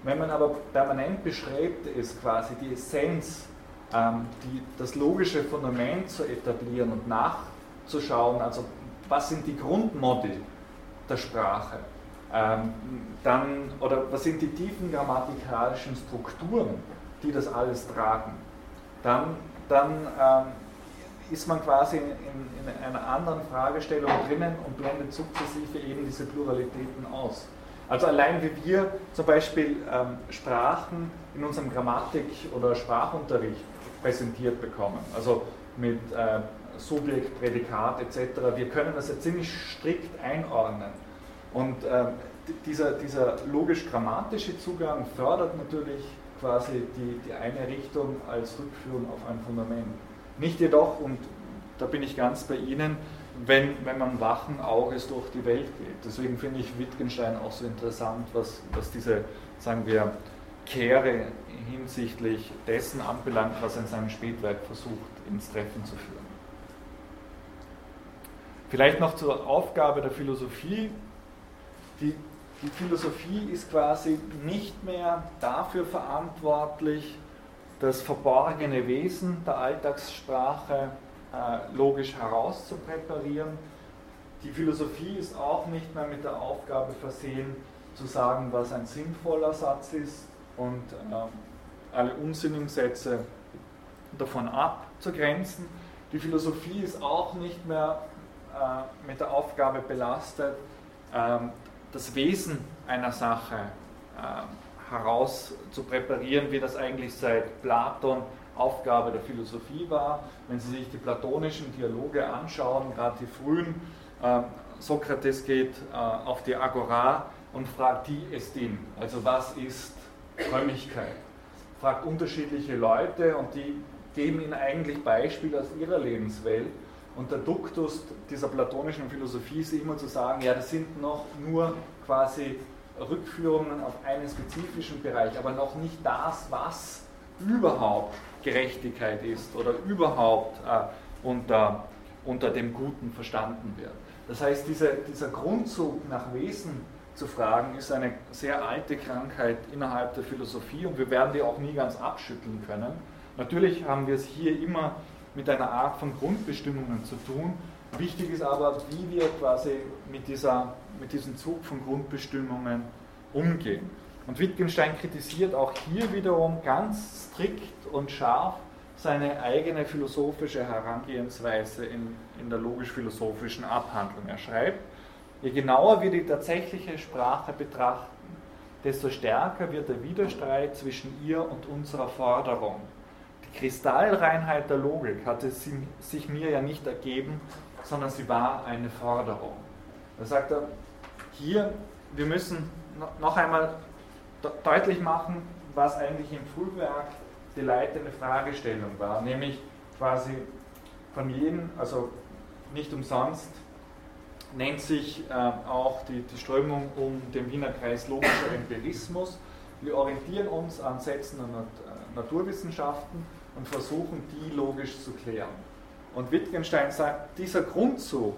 Wenn man aber permanent bestrebt ist, quasi die Essenz, die, das logische Fundament zu etablieren und nachzuschauen, also was sind die Grundmodi der Sprache, ähm, dann, oder was sind die tiefen grammatikalischen Strukturen, die das alles tragen, dann, dann ähm, ist man quasi in, in, in, einer anderen Fragestellung drinnen und blendet sukzessive eben diese Pluralitäten aus. Also allein wie wir zum Beispiel ähm, Sprachen in unserem Grammatik- oder Sprachunterricht präsentiert bekommen, also mit äh, Subjekt, Prädikat etc., wir können das ja ziemlich strikt einordnen. Und äh, dieser, dieser logisch-grammatische Zugang fördert natürlich quasi die, die eine Richtung als Rückführung auf ein Fundament. Nicht jedoch, und da bin ich ganz bei Ihnen, wenn, wenn man wachen Auges durch die Welt geht. Deswegen finde ich Wittgenstein auch so interessant, was, was diese, sagen wir, Kehre hinsichtlich dessen anbelangt, was er in seinem Spätwerk versucht, ins Treffen zu führen. Vielleicht noch zur Aufgabe der Philosophie. Die, die Philosophie ist quasi nicht mehr dafür verantwortlich, das verborgene Wesen der Alltagssprache äh, logisch herauszupräparieren. Die Philosophie ist auch nicht mehr mit der Aufgabe versehen, zu sagen, was ein sinnvoller Satz ist und äh, alle unsinnigen Sätze davon abzugrenzen. Die Philosophie ist auch nicht mehr äh, mit der Aufgabe belastet, äh, das Wesen einer Sache äh, heraus zu präparieren, wie das eigentlich seit Platon Aufgabe der Philosophie war. Wenn Sie sich die platonischen Dialoge anschauen, gerade die frühen, Sokrates geht äh, auf die Agora und fragt die Estin, also was ist Frömmigkeit? Fragt unterschiedliche Leute und die geben ihnen eigentlich Beispiele aus ihrer Lebenswelt. Und der Duktus dieser platonischen Philosophie ist immer zu sagen, ja, das sind noch nur quasi Rückführungen auf einen spezifischen Bereich, aber noch nicht das, was überhaupt Gerechtigkeit ist oder überhaupt äh, unter, unter dem Guten verstanden wird. Das heißt, diese, dieser Grundzug nach Wesen zu fragen, ist eine sehr alte Krankheit innerhalb der Philosophie und wir werden die auch nie ganz abschütteln können. Natürlich haben wir es hier immer mit einer Art von Grundbestimmungen zu tun. Wichtig ist aber, wie wir quasi mit, dieser, mit diesem Zug von Grundbestimmungen umgehen. Und Wittgenstein kritisiert auch hier wiederum ganz strikt und scharf seine eigene philosophische Herangehensweise in, in der logisch-philosophischen Abhandlung. Er schreibt, je genauer wir die tatsächliche Sprache betrachten, desto stärker wird der Widerstreit zwischen ihr und unserer Forderung Kristallreinheit der Logik hatte sich mir ja nicht ergeben, sondern sie war eine Forderung. Da sagt er, hier, wir müssen noch einmal deutlich machen, was eigentlich im Frühwerk die leitende Fragestellung war, nämlich quasi von jedem, also nicht umsonst, nennt sich äh, auch die, die Strömung um den Wiener Kreis logischer Empirismus. Wir orientieren uns an Sätzen der äh, Naturwissenschaften und versuchen, die logisch zu klären. Und Wittgenstein sagt, dieser Grundzug,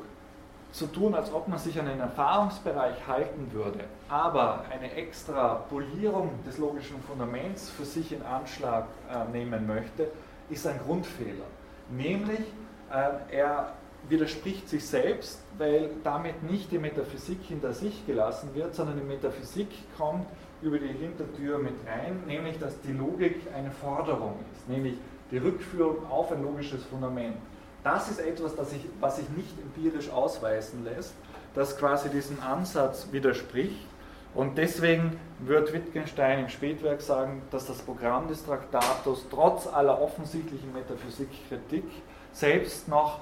zu tun, als ob man sich an einen Erfahrungsbereich halten würde, aber eine extra Polierung des logischen Fundaments für sich in Anschlag äh, nehmen möchte, ist ein Grundfehler. Nämlich, äh, er widerspricht sich selbst, weil damit nicht die Metaphysik hinter sich gelassen wird, sondern die Metaphysik kommt über die Hintertür mit rein, nämlich dass die Logik eine Forderung ist, nämlich die Rückführung auf ein logisches Fundament. Das ist etwas, das ich, was sich nicht empirisch ausweisen lässt, das quasi diesem Ansatz widerspricht. Und deswegen wird Wittgenstein im Spätwerk sagen, dass das Programm des Traktatus trotz aller offensichtlichen Metaphysikkritik selbst noch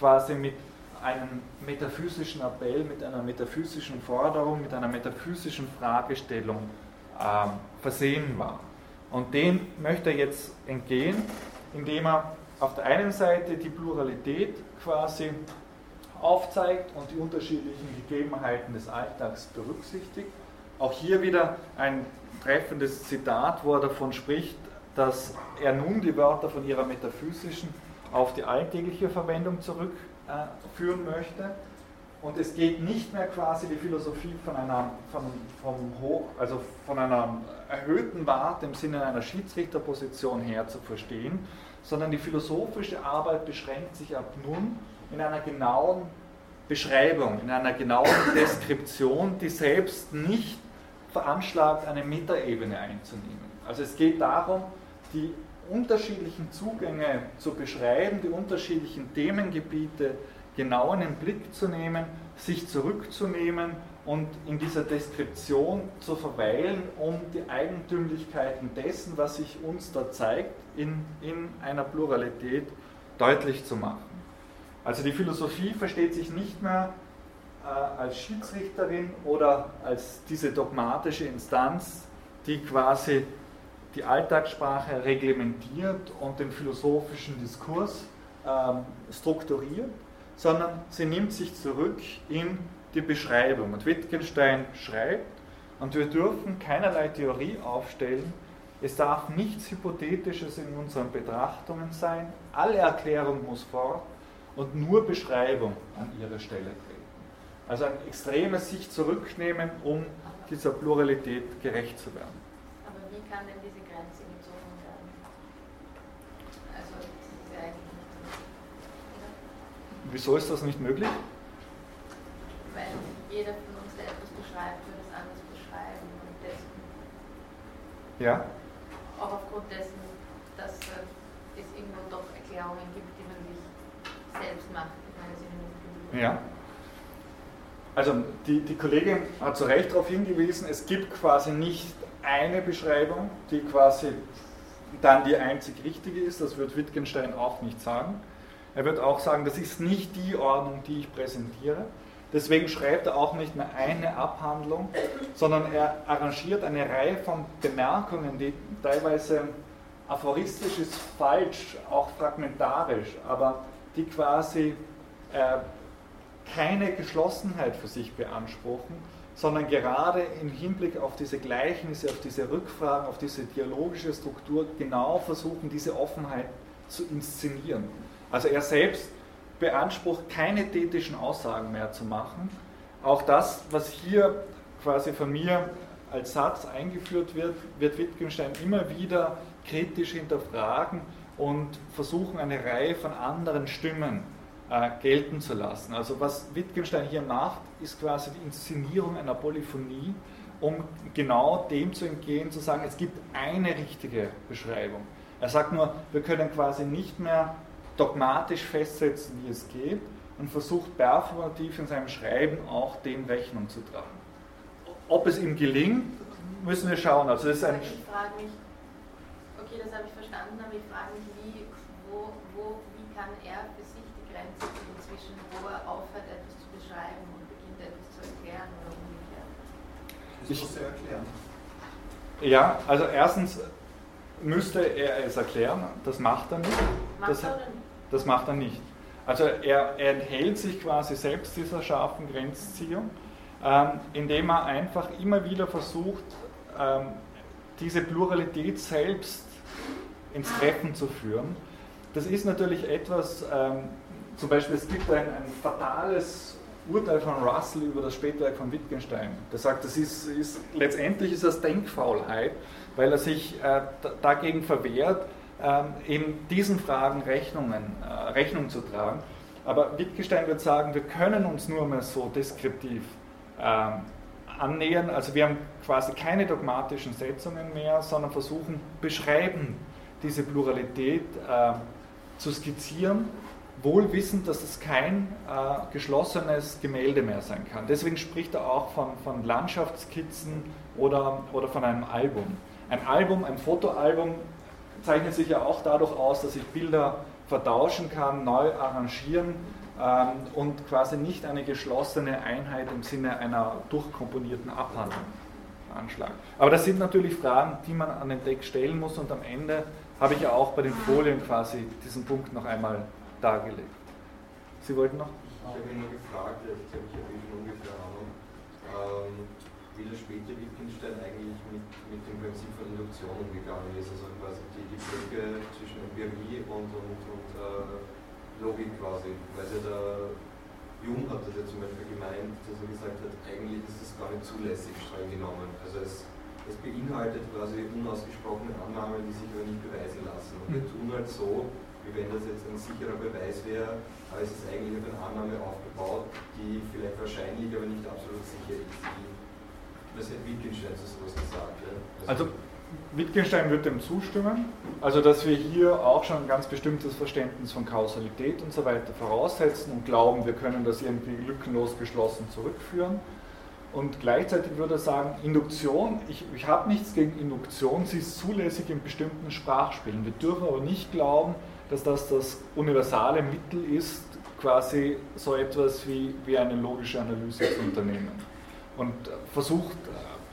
quasi mit einem metaphysischen Appell, mit einer metaphysischen Forderung, mit einer metaphysischen Fragestellung äh, versehen war. Und dem möchte er jetzt entgehen, indem er auf der einen Seite die Pluralität quasi aufzeigt und die unterschiedlichen Gegebenheiten des Alltags berücksichtigt. Auch hier wieder ein treffendes Zitat, wo er davon spricht, dass er nun die Wörter von ihrer metaphysischen auf die alltägliche Verwendung zurückführen möchte. Und es geht nicht mehr quasi die Philosophie von einer, von, vom Hoch, also von einer erhöhten Warte im Sinne einer Schiedsrichterposition her zu verstehen, sondern die philosophische Arbeit beschränkt sich ab nun in einer genauen Beschreibung, in einer genauen *coughs* Deskription, die selbst nicht veranschlagt, eine Metaebene einzunehmen. Also es geht darum, die unterschiedlichen Zugänge zu beschreiben, die unterschiedlichen Themengebiete genau in den Blick zu nehmen, sich zurückzunehmen und in dieser Deskription zu verweilen, um die Eigentümlichkeiten dessen, was sich uns da zeigt, in, in einer Pluralität deutlich zu machen. Also die Philosophie versteht sich nicht mehr äh, als Schiedsrichterin oder als diese dogmatische Instanz, die quasi die Alltagssprache reglementiert und den philosophischen Diskurs ähm, strukturiert, sondern sie nimmt sich zurück in die Beschreibung. Und Wittgenstein schreibt, und wir dürfen keinerlei Theorie aufstellen, es darf nichts Hypothetisches in unseren Betrachtungen sein, alle Erklärung muss fort und nur Beschreibung an ihre Stelle treten. Also ein extremes sich zurücknehmen, um dieser Pluralität gerecht zu werden. Aber wie kann denn diese Grenze gezogen werden? Also das ist ja eigentlich nicht Wieso ist das nicht möglich? Weil jeder von uns, der etwas beschreibt, würde es anders beschreiben. Und dessen, Ja. auch aufgrund dessen, dass äh, es irgendwo doch Erklärungen gibt, die man sich selbst macht. Ja. Also die, die Kollegin hat zu Recht darauf hingewiesen, es gibt quasi nicht eine Beschreibung, die quasi dann die einzig richtige ist. Das wird Wittgenstein auch nicht sagen. Er wird auch sagen, das ist nicht die Ordnung, die ich präsentiere. Deswegen schreibt er auch nicht mehr eine Abhandlung, sondern er arrangiert eine Reihe von Bemerkungen, die teilweise aphoristisch ist falsch, auch fragmentarisch, aber die quasi äh, keine Geschlossenheit für sich beanspruchen, sondern gerade im Hinblick auf diese Gleichnisse, auf diese Rückfragen, auf diese dialogische Struktur genau versuchen, diese Offenheit zu inszenieren. Also er selbst beansprucht, keine thetischen Aussagen mehr zu machen. Auch das, was hier quasi von mir als Satz eingeführt wird, wird Wittgenstein immer wieder kritisch hinterfragen und versuchen, eine Reihe von anderen Stimmen äh, gelten zu lassen. Also was Wittgenstein hier macht, ist quasi die Inszenierung einer Polyphonie, um genau dem zu entgehen, zu sagen, es gibt eine richtige Beschreibung. Er sagt nur, wir können quasi nicht mehr dogmatisch festsetzen, wie es geht, und versucht performativ in seinem Schreiben auch dem Rechnung zu tragen. Ob es ihm gelingt, müssen wir schauen. Also das ist ein ich frage mich, okay, das habe ich verstanden, aber ich frage mich, wie, wo, wo, wie kann er für sich die Grenze ziehen zwischen, wo er aufhört, etwas zu beschreiben und beginnt, etwas zu erklären oder umgekehrt? Das Ich- muss er erklären. Ja, also erstens müsste er es erklären, das macht er nicht. Macht Das, er oder nicht? Das macht er nicht. Also er, er enthält sich quasi selbst dieser scharfen Grenzziehung, ähm, indem er einfach immer wieder versucht, ähm, diese Pluralität selbst ins Treffen zu führen. Das ist natürlich etwas, ähm, zum Beispiel es gibt ein, ein fatales Urteil von Russell über das Spätwerk von Wittgenstein. Der sagt, das ist, ist, letztendlich ist das Denkfaulheit, weil er sich äh, dagegen verwehrt, eben diesen Fragen Rechnungen, äh, Rechnung zu tragen. Aber Wittgenstein wird sagen, wir können uns nur mehr so deskriptiv ähm, annähern. Also wir haben quasi keine dogmatischen Setzungen mehr, sondern versuchen, beschreiben diese Pluralität äh, zu skizzieren, wohl wissend, dass es kein äh, geschlossenes Gemälde mehr sein kann. Deswegen spricht er auch von, von Landschaftsskizzen oder, oder von einem Album. Ein Album, ein Fotoalbum zeichnet sich ja auch dadurch aus, dass ich Bilder vertauschen kann, neu arrangieren ähm, und quasi nicht eine geschlossene Einheit im Sinne einer durchkomponierten Abhandlung anschlagen. Aber das sind natürlich Fragen, die man an den Text stellen muss und am Ende habe ich ja auch bei den Folien quasi diesen Punkt noch einmal dargelegt. Sie wollten noch? Ich habe ihn nur gefragt, ich habe schon ungefähr Ahnung, ähm, wie der späte Wittgenstein eigentlich mit, mit dem Prinzip von Induktion umgegangen ist, also quasi die, die Brücke zwischen Empirie und, und, und äh, Logik quasi. Weil ja der Jung hat das ja zum Beispiel gemeint, dass er gesagt hat, eigentlich ist das gar nicht zulässig streng genommen. Also es, es beinhaltet quasi unausgesprochene Annahmen, die sich aber nicht beweisen lassen. Und wir tun halt so, wie wenn das jetzt ein sicherer Beweis wäre, aber es ist eigentlich auf eine Annahme aufgebaut, die vielleicht wahrscheinlich, aber nicht absolut sicher ist. Was hat Wittgenstein zu sowas gesagt? Ja? Also Wittgenstein wird dem zustimmen, also dass wir hier auch schon ein ganz bestimmtes Verständnis von Kausalität und so weiter voraussetzen und glauben, wir können das irgendwie lückenlos geschlossen zurückführen. Und gleichzeitig würde er sagen, Induktion, ich, ich habe nichts gegen Induktion, sie ist zulässig in bestimmten Sprachspielen. Wir dürfen aber nicht glauben, dass das das universale Mittel ist, quasi so etwas wie, wie eine logische Analyse zu unternehmen. Und versucht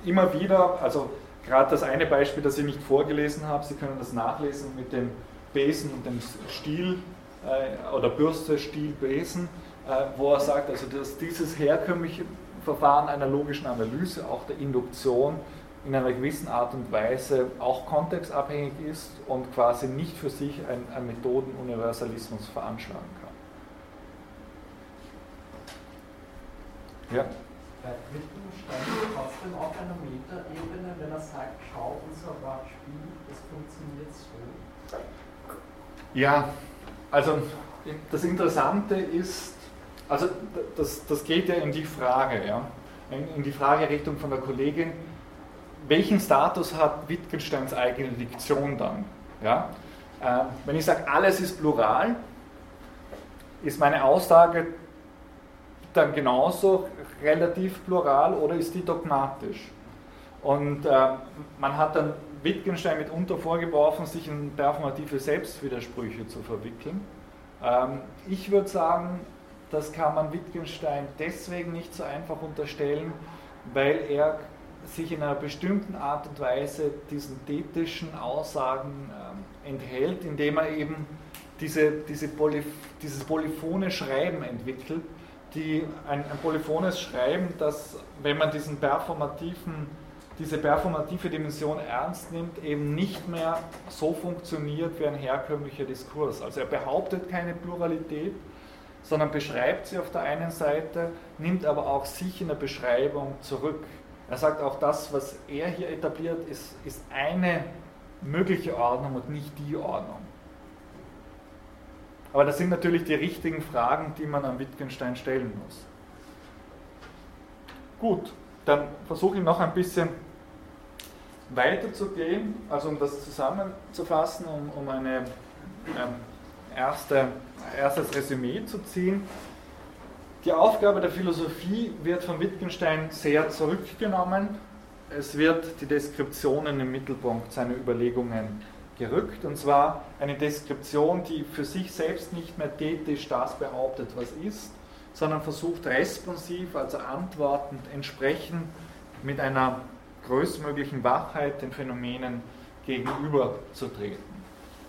immer wieder, also gerade das eine Beispiel, das ich nicht vorgelesen habe, Sie können das nachlesen mit dem Besen und dem Stiel äh, oder Bürste, Stiel, Besen, äh, wo er sagt, also dass dieses herkömmliche Verfahren einer logischen Analyse, auch der Induktion, in einer gewissen Art und Weise auch kontextabhängig ist und quasi nicht für sich ein, ein Methodenuniversalismus veranschlagen kann. Ja. Bei Wittgenstein trotzdem auf einer Metaebene, wenn er sagt, schau, unser Wortspiel, das funktioniert so. Ja, also das Interessante ist, also das, das geht ja in die Frage, ja, in die Fragerichtung von der Kollegin, welchen Status hat Wittgensteins eigene Diktion dann? Ja? Äh, wenn ich sage, alles ist plural, ist meine Aussage dann genauso relativ plural oder ist die dogmatisch? Und äh, man hat dann Wittgenstein mitunter vorgeworfen, sich in performative Selbstwidersprüche zu verwickeln. Ähm, ich würde sagen, das kann man Wittgenstein deswegen nicht so einfach unterstellen, weil er sich in einer bestimmten Art und Weise diesen thetischen Aussagen ähm, enthält, indem er eben diese, diese Polyf dieses polyphone Schreiben entwickelt, die, ein, ein polyphones Schreiben, das, wenn man diesen performativen, diese performative Dimension ernst nimmt, eben nicht mehr so funktioniert wie ein herkömmlicher Diskurs. Also er behauptet keine Pluralität, sondern beschreibt sie auf der einen Seite, nimmt aber auch sich in der Beschreibung zurück. Er sagt auch, das, was er hier etabliert, ist, ist eine mögliche Ordnung und nicht die Ordnung. Aber das sind natürlich die richtigen Fragen, die man an Wittgenstein stellen muss. Gut, dann versuche ich noch ein bisschen weiterzugehen, also um das zusammenzufassen, um, um ähm, erste, erstes Resümee zu ziehen. Die Aufgabe der Philosophie wird von Wittgenstein sehr zurückgenommen. Es wird die Deskription in den Mittelpunkt seiner Überlegungen gerückt, und zwar eine Deskription, die für sich selbst nicht mehr tätig das behauptet, was ist, sondern versucht responsiv, also antwortend, entsprechend mit einer größtmöglichen Wachheit den Phänomenen gegenüberzutreten.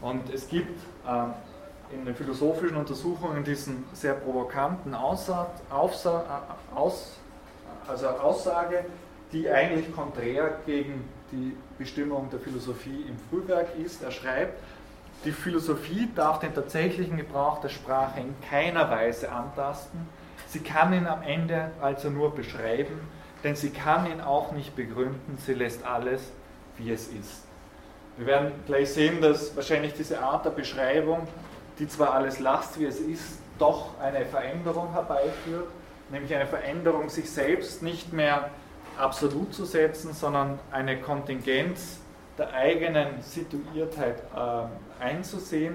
Und es gibt äh, in den philosophischen Untersuchungen diesen sehr provokanten Aussa Aufsa Aus also Aussage, die eigentlich konträr gegen die Bestimmung der Philosophie im Frühwerk ist. Er schreibt, die Philosophie darf den tatsächlichen Gebrauch der Sprache in keiner Weise antasten. Sie kann ihn am Ende also nur beschreiben, denn sie kann ihn auch nicht begründen. Sie lässt alles, wie es ist. Wir werden gleich sehen, dass wahrscheinlich diese Art der Beschreibung die zwar alles lasst, wie es ist, doch eine Veränderung herbeiführt, nämlich eine Veränderung, sich selbst nicht mehr absolut zu setzen, sondern eine Kontingenz der eigenen Situiertheit äh, einzusehen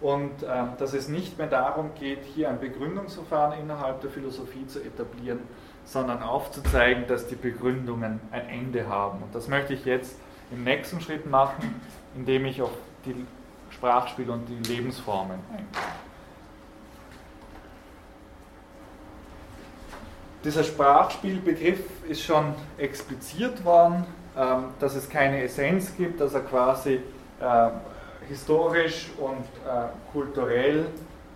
und äh, dass es nicht mehr darum geht, hier ein Begründungsverfahren innerhalb der Philosophie zu etablieren, sondern aufzuzeigen, dass die Begründungen ein Ende haben. Und das möchte ich jetzt im nächsten Schritt machen, indem ich auf die Sprachspiel und die Lebensformen Dieser Sprachspielbegriff ist schon expliziert worden, ähm, dass es keine Essenz gibt, dass er quasi äh, historisch und äh, kulturell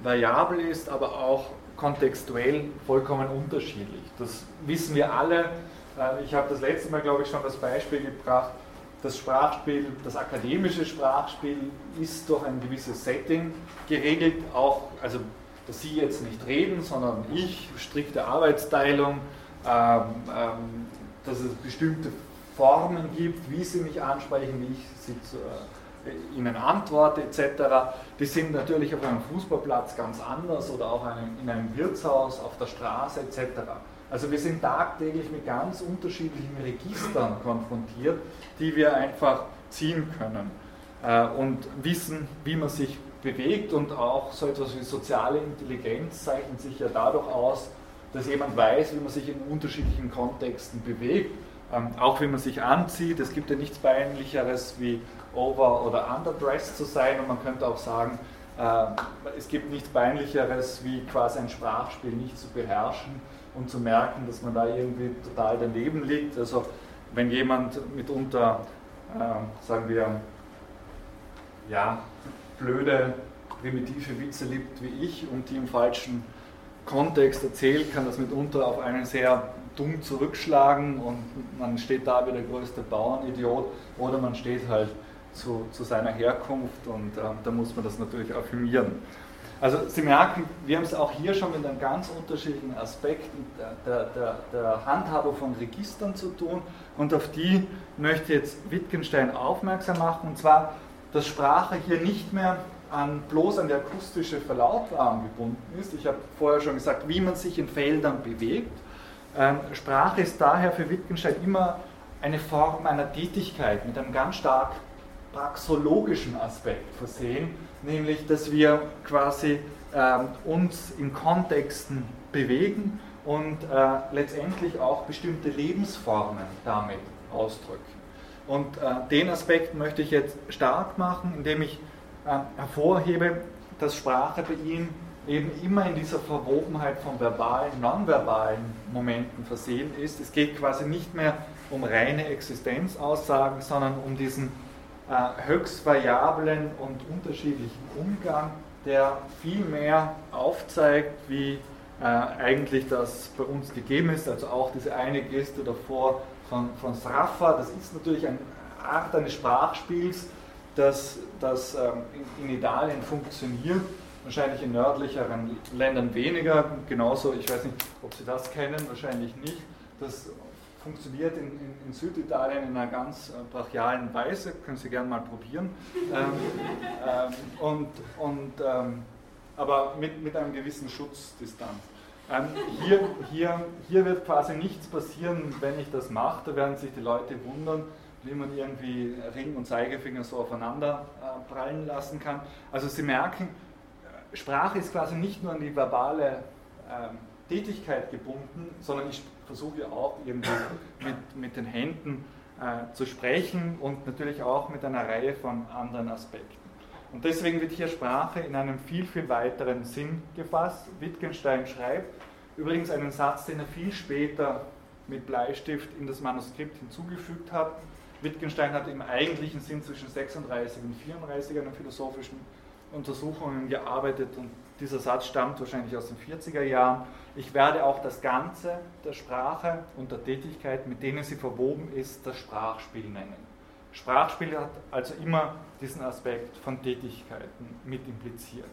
variabel ist, aber auch kontextuell vollkommen unterschiedlich. Das wissen wir alle. Äh, ich habe das letzte Mal, glaube ich, schon das Beispiel gebracht, das Sprachspiel, das akademische Sprachspiel ist durch ein gewisses Setting geregelt, auch, also dass Sie jetzt nicht reden, sondern ich, strikte Arbeitsteilung, ähm, ähm, dass es bestimmte Formen gibt, wie Sie mich ansprechen, wie ich Sie zu, äh, Ihnen antworte etc. Die sind natürlich auf einem Fußballplatz ganz anders oder auch einem, in einem Wirtshaus, auf der Straße etc. Also wir sind tagtäglich mit ganz unterschiedlichen Registern konfrontiert, die wir einfach ziehen können äh, und wissen, wie man sich bewegt und auch so etwas wie soziale Intelligenz zeichnet sich ja dadurch aus, dass jemand weiß, wie man sich in unterschiedlichen Kontexten bewegt, ähm, auch wie man sich anzieht. Es gibt ja nichts Peinlicheres wie over- oder underdressed zu sein und man könnte auch sagen, äh, es gibt nichts Peinlicheres wie quasi ein Sprachspiel nicht zu beherrschen und zu merken, dass man da irgendwie total daneben liegt. Also wenn jemand mitunter, äh, sagen wir, ja, blöde, primitive Witze liebt wie ich und die im falschen Kontext erzählt, kann das mitunter auf einen sehr dumm zurückschlagen und man steht da wie der größte Bauernidiot oder man steht halt zu, zu seiner Herkunft und äh, da muss man das natürlich affirmieren. Also Sie merken, wir haben es auch hier schon mit einem ganz unterschiedlichen Aspekten der, der, der Handhabung von Registern zu tun und auf die möchte jetzt Wittgenstein aufmerksam machen und zwar, dass Sprache hier nicht mehr an, bloß an die akustische Verlautbarung gebunden ist. Ich habe vorher schon gesagt, wie man sich in Feldern bewegt. Ähm, Sprache ist daher für Wittgenstein immer eine Form einer Tätigkeit mit einem ganz stark praxologischen Aspekt versehen, nämlich dass wir quasi ähm, uns in Kontexten bewegen und äh, letztendlich auch bestimmte Lebensformen damit ausdrücken. Und äh, den Aspekt möchte ich jetzt stark machen, indem ich äh, hervorhebe, dass Sprache bei ihm eben immer in dieser Verwobenheit von verbalen, nonverbalen Momenten versehen ist. Es geht quasi nicht mehr um reine Existenzaussagen, sondern um diesen äh, höchst variablen und unterschiedlichen Umgang, der viel mehr aufzeigt, wie äh, eigentlich das bei uns gegeben ist. Also auch diese eine Geste davor von, von Sraffa, das ist natürlich eine Art eines Sprachspiels, das, das ähm, in, in Italien funktioniert wahrscheinlich in nördlicheren Ländern weniger. Genauso, ich weiß nicht, ob Sie das kennen, wahrscheinlich nicht. Das funktioniert in, in, in, Süditalien in einer ganz äh, brachialen Weise, können Sie gerne mal probieren. *laughs* Ähm, ähm, und, und, ähm, aber mit, mit einem gewissen Schutzdistanz. Ähm, hier, hier, hier wird quasi nichts passieren, wenn ich das mache. Da werden sich die Leute wundern, wie man irgendwie Ring und Zeigefinger so aufeinander äh, prallen lassen kann. Also Sie merken, Sprache ist quasi nicht nur an die verbale ähm, Tätigkeit gebunden, sondern ich versuche auch irgendwie *laughs* mit, mit den Händen äh, zu sprechen und natürlich auch mit einer Reihe von anderen Aspekten. Und deswegen wird hier Sprache in einem viel, viel weiteren Sinn gefasst. Wittgenstein schreibt übrigens einen Satz, den er viel später mit Bleistift in das Manuskript hinzugefügt hat. Wittgenstein hat im eigentlichen Sinn zwischen 36 und 34 einen philosophischen Untersuchungen gearbeitet und dieser Satz stammt wahrscheinlich aus den 40er Jahren. Ich werde auch das Ganze der Sprache und der Tätigkeit, mit denen sie verwoben ist, das Sprachspiel nennen. Sprachspiel hat also immer diesen Aspekt von Tätigkeiten mit impliziert.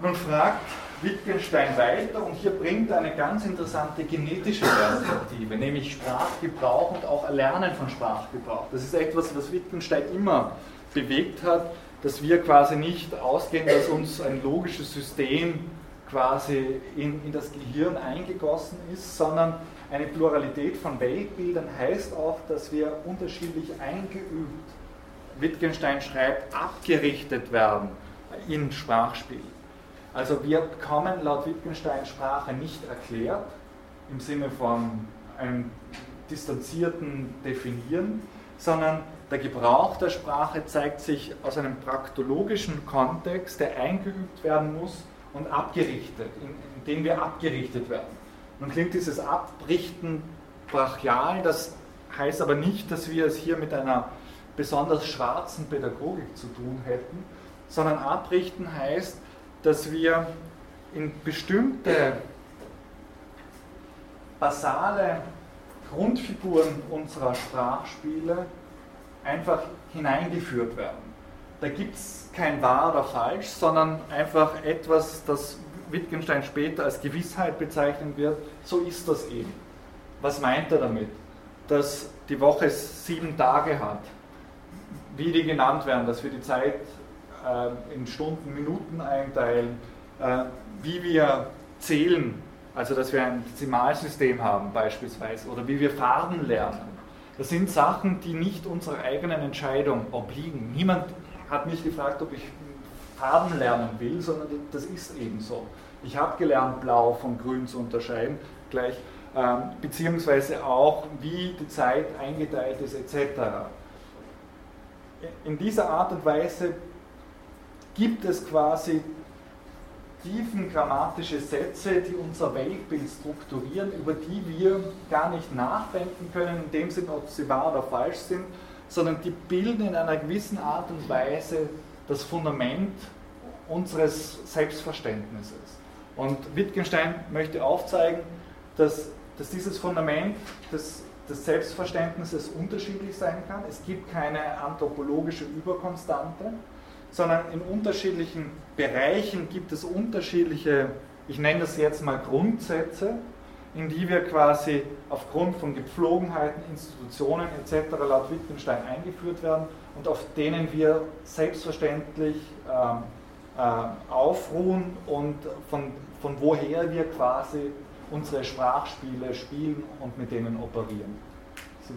Nun fragt Wittgenstein weiter und hier bringt er eine ganz interessante genetische Perspektive, nämlich Sprachgebrauch und auch Erlernen von Sprachgebrauch. Das ist etwas, was Wittgenstein immer bewegt hat, dass wir quasi nicht ausgehen, dass uns ein logisches System quasi in, in das Gehirn eingegossen ist, sondern eine Pluralität von Weltbildern heißt auch, dass wir unterschiedlich eingeübt, Wittgenstein schreibt, abgerichtet werden in Sprachspiel. Also wir bekommen laut Wittgenstein Sprache nicht erklärt, im Sinne von einem distanzierten Definieren, sondern der Gebrauch der Sprache zeigt sich aus einem praktologischen Kontext, der eingeübt werden muss und abgerichtet, in, in dem wir abgerichtet werden. Nun klingt dieses Abrichten brachial, das heißt aber nicht, dass wir es hier mit einer besonders schwarzen Pädagogik zu tun hätten, sondern abrichten heißt, dass wir in bestimmte basale Grundfiguren unserer Sprachspiele einfach hineingeführt werden. Da gibt es kein wahr oder falsch, sondern einfach etwas, das Wittgenstein später als Gewissheit bezeichnen wird. So ist das eben. Was meint er damit? Dass die Woche sieben Tage hat, wie die genannt werden, dass wir die Zeit in Stunden, Minuten einteilen, äh, wie wir zählen, also dass wir ein Dezimalsystem haben beispielsweise, oder wie wir Farben lernen das sind Sachen, die nicht unserer eigenen Entscheidung obliegen. Niemand hat mich gefragt, ob ich Farben lernen will, sondern das ist eben so. Ich habe gelernt, blau von grün zu unterscheiden, gleich, ähm, beziehungsweise auch, wie die Zeit eingeteilt ist, etc. In dieser Art und Weise gibt es quasi tiefen grammatische Sätze, die unser Weltbild strukturieren, über die wir gar nicht nachdenken können, in dem Sinne, ob sie wahr oder falsch sind, sondern die bilden in einer gewissen Art und Weise das Fundament unseres Selbstverständnisses. Und Wittgenstein möchte aufzeigen, dass, dass dieses Fundament des, des Selbstverständnisses unterschiedlich sein kann. Es gibt keine anthropologische Überkonstante, sondern in unterschiedlichen Bereichen gibt es unterschiedliche, ich nenne das jetzt mal Grundsätze, in die wir quasi aufgrund von Gepflogenheiten, Institutionen etc. laut Wittgenstein eingeführt werden und auf denen wir selbstverständlich ähm, äh, aufruhen und von, von woher wir quasi unsere Sprachspiele spielen und mit denen operieren. Ähm,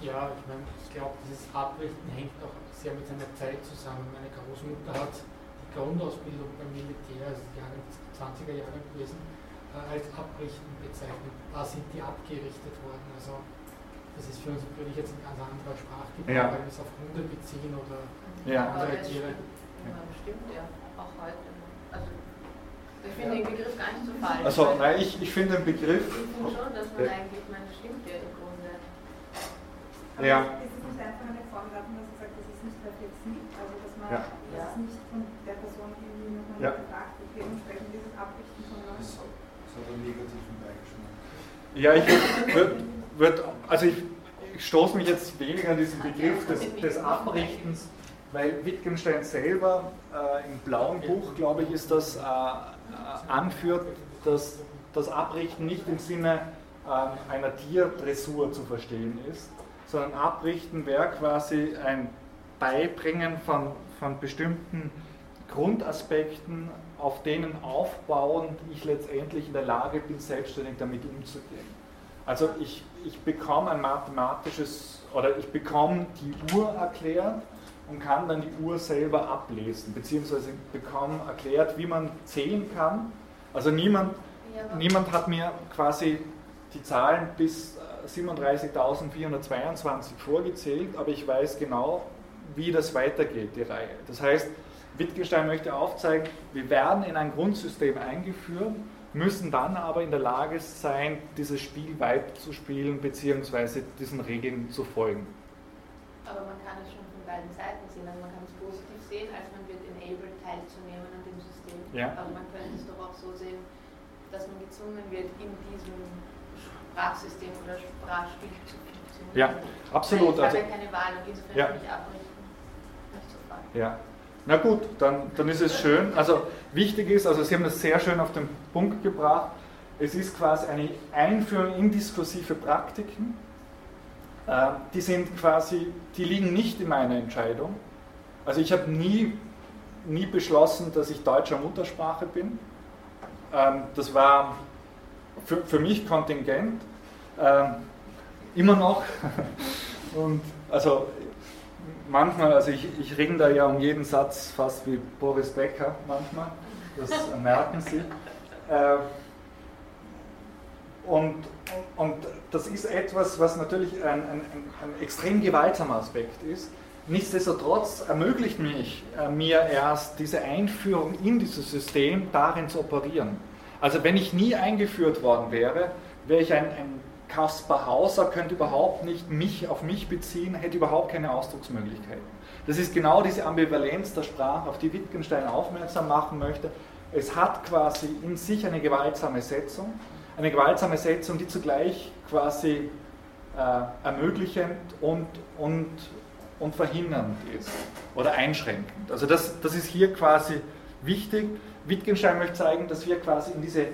ja, ich meine, ich glaube, dieses Abrichten hängt auch sehr mit seiner Zeit zusammen. Meine Großmutter hat die Grundausbildung beim Militär, also die Jahre, 20er Jahre gewesen, äh, als Abrichten bezeichnet. Da sind die abgerichtet worden. Also das ist für uns natürlich jetzt ein ganz anderer Sprachgebrauch, ja. weil wir es auf Hunde beziehen oder ja. andere Tiere. Ja, stimmt ja, auch heute. Also ich finde den Begriff gar nicht so falsch. Also nein, ich, ich finde den Begriff. Ich finde schon, dass man eigentlich, man stimmt ja im Grunde. Aber ja. Ist es nicht einfach eine Form davon, dass man sagt, das ist nicht reflexiv, also dass man ja. das ist nicht von der Person irgendwie nochmal ja. gefragt wird, dementsprechend dieses Abrichten von Leuten. Das hat einen negativen Beigeschmack. Ja, ich würde, würd, also ich, ich stoße mich jetzt weniger an diesen Begriff des, des Abrichtens, weil Wittgenstein selber äh, im blauen Buch, glaube ich, ist das, äh, äh, anführt, dass das Abrichten nicht im Sinne äh, einer Tierdressur zu verstehen ist, sondern Abrichten wäre quasi ein Beibringen von, von bestimmten Grundaspekten, auf denen aufbauend ich letztendlich in der Lage bin, selbstständig damit umzugehen. Also ich, ich bekomme ein mathematisches oder ich bekomme die Uhr erklärt und kann dann die Uhr selber ablesen, beziehungsweise bekomme erklärt, wie man zählen kann. Also niemand, ja. niemand hat mir quasi die Zahlen bis 37.422 vorgezählt, aber ich weiß genau, wie das weitergeht, die Reihe. Das heißt, Wittgenstein möchte aufzeigen, wir werden in ein Grundsystem eingeführt, müssen dann aber in der Lage sein, dieses Spiel weiterzuspielen bzw. diesen Regeln zu folgen. Aber man kann es schon von beiden Seiten sehen. Also man kann es positiv sehen, als man wird enabled teilzunehmen an dem System. Ja. Aber man könnte es doch auch so sehen, dass man gezwungen wird, in diesem Sprachsystem oder Sprachspiel zu funktionieren. Ja, absolut. Ich habe also, ja keine Wahl und insofern ja. kann ich abbrechen. Ja. Na gut, dann, dann ist es schön. Also wichtig ist, also Sie haben das sehr schön auf den Punkt gebracht, es ist quasi eine Einführung in diskursive Praktiken. Äh, die sind quasi, die liegen nicht in meiner Entscheidung. Also ich habe nie, nie beschlossen, dass ich deutscher Muttersprache bin. Ähm, das war für, für mich kontingent. Ähm, immer noch. *laughs* Und also manchmal, also ich, ich ringe da ja um jeden Satz fast wie Boris Becker manchmal, das merken Sie. Äh, und, und das ist etwas, was natürlich ein, ein, ein extrem gewaltsamer Aspekt ist. Nichtsdestotrotz ermöglicht mich, äh, mir erst diese Einführung in dieses System darin zu operieren. Also wenn ich nie eingeführt worden wäre, wäre ich ein, ein Kaspar Hauser könnte überhaupt nicht mich auf mich beziehen, hätte überhaupt keine Ausdrucksmöglichkeiten. Das ist genau diese Ambivalenz der Sprache, auf die Wittgenstein aufmerksam machen möchte. Es hat quasi in sich eine gewaltsame Setzung, eine gewaltsame Setzung, die zugleich quasi äh, ermöglichend und, und, und verhindernd ist oder einschränkend. Also das, das ist hier quasi wichtig. Wittgenstein möchte zeigen, dass wir quasi in diese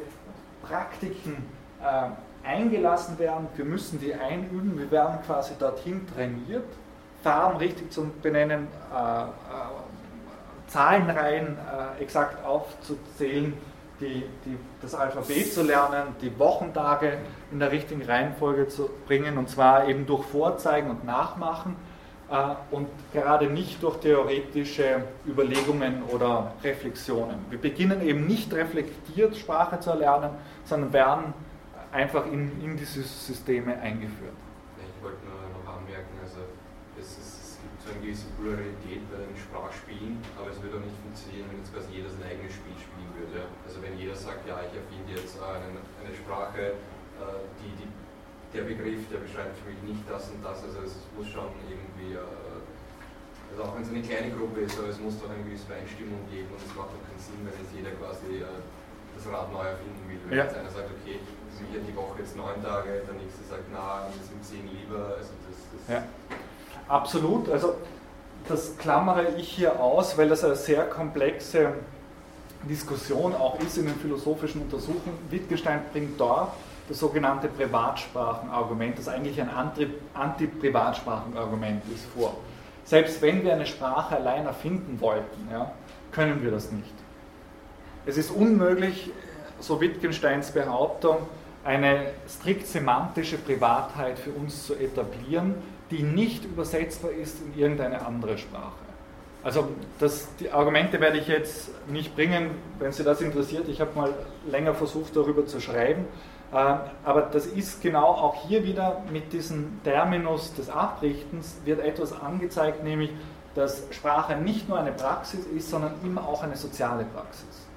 Praktiken äh, eingelassen werden, wir müssen die einüben, wir werden quasi dorthin trainiert, Farben richtig zu benennen, äh, äh, Zahlenreihen äh, exakt aufzuzählen, die, die, das Alphabet zu lernen, die Wochentage in der richtigen Reihenfolge zu bringen und zwar eben durch Vorzeigen und Nachmachen. äh, und gerade nicht durch theoretische Überlegungen oder Reflexionen. Wir beginnen eben nicht reflektiert Sprache zu erlernen, sondern werden einfach in, in diese Systeme eingeführt. Ich wollte nur noch anmerken, also es, ist, es gibt so eine gewisse Pluralität bei den Sprachspielen, aber es würde auch nicht funktionieren, wenn jetzt quasi jeder sein eigenes Spiel spielen würde. Also wenn jeder sagt, ja, ich erfinde jetzt eine, eine Sprache, äh, die, die der Begriff, der beschreibt für mich nicht das und das. Also es muss schon irgendwie, äh, also auch wenn es eine kleine Gruppe ist, aber es muss doch eine gewisse Übereinstimmung geben und es macht doch keinen Sinn, wenn jetzt jeder quasi äh, das Rad neu erfinden will. Wenn ja. jetzt einer sagt, okay, ich habe die Woche jetzt neun Tage, der nächste sagt, na, wir sind zehn lieber. Also das, das ja. Absolut, also das klammere ich hier aus, weil das eine sehr komplexe Diskussion auch ist in den philosophischen Untersuchungen. Wittgenstein bringt dort das sogenannte Privatsprachenargument, das eigentlich ein Anti-Privatsprachenargument ist, vor. Selbst wenn wir eine Sprache allein erfinden wollten, ja, können wir das nicht. Es ist unmöglich, so Wittgensteins Behauptung, eine strikt semantische Privatheit für uns zu etablieren, die nicht übersetzbar ist in irgendeine andere Sprache. Also das, die Argumente werde ich jetzt nicht bringen, wenn Sie das interessiert. Ich habe mal länger versucht, darüber zu schreiben. Ähm, aber das ist genau auch hier wieder mit diesem Terminus des Abrichtens wird etwas angezeigt, nämlich dass Sprache nicht nur eine Praxis ist, sondern immer auch eine soziale Praxis.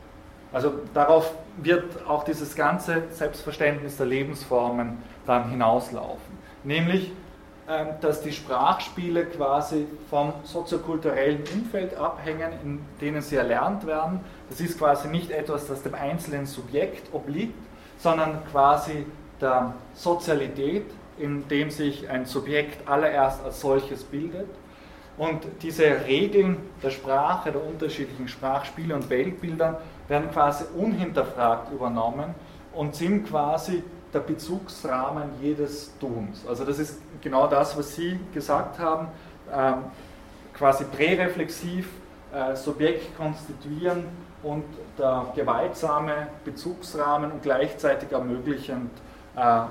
Also darauf wird auch dieses ganze Selbstverständnis der Lebensformen dann hinauslaufen. Nämlich, ähm, dass die Sprachspiele quasi vom soziokulturellen Umfeld abhängen, in denen sie erlernt werden. Das ist quasi nicht etwas, das dem einzelnen Subjekt obliegt, sondern quasi der Sozialität, in dem sich ein Subjekt allererst als solches bildet. Und diese Regeln der Sprache, der unterschiedlichen Sprachspiele und Weltbilder werden quasi unhinterfragt übernommen und sind quasi der Bezugsrahmen jedes Tuns. Also das ist genau das, was Sie gesagt haben, ähm, quasi präreflexiv, äh, Subjekt konstituieren und der gewaltsame Bezugsrahmen und gleichzeitig ermöglichend äh, äh,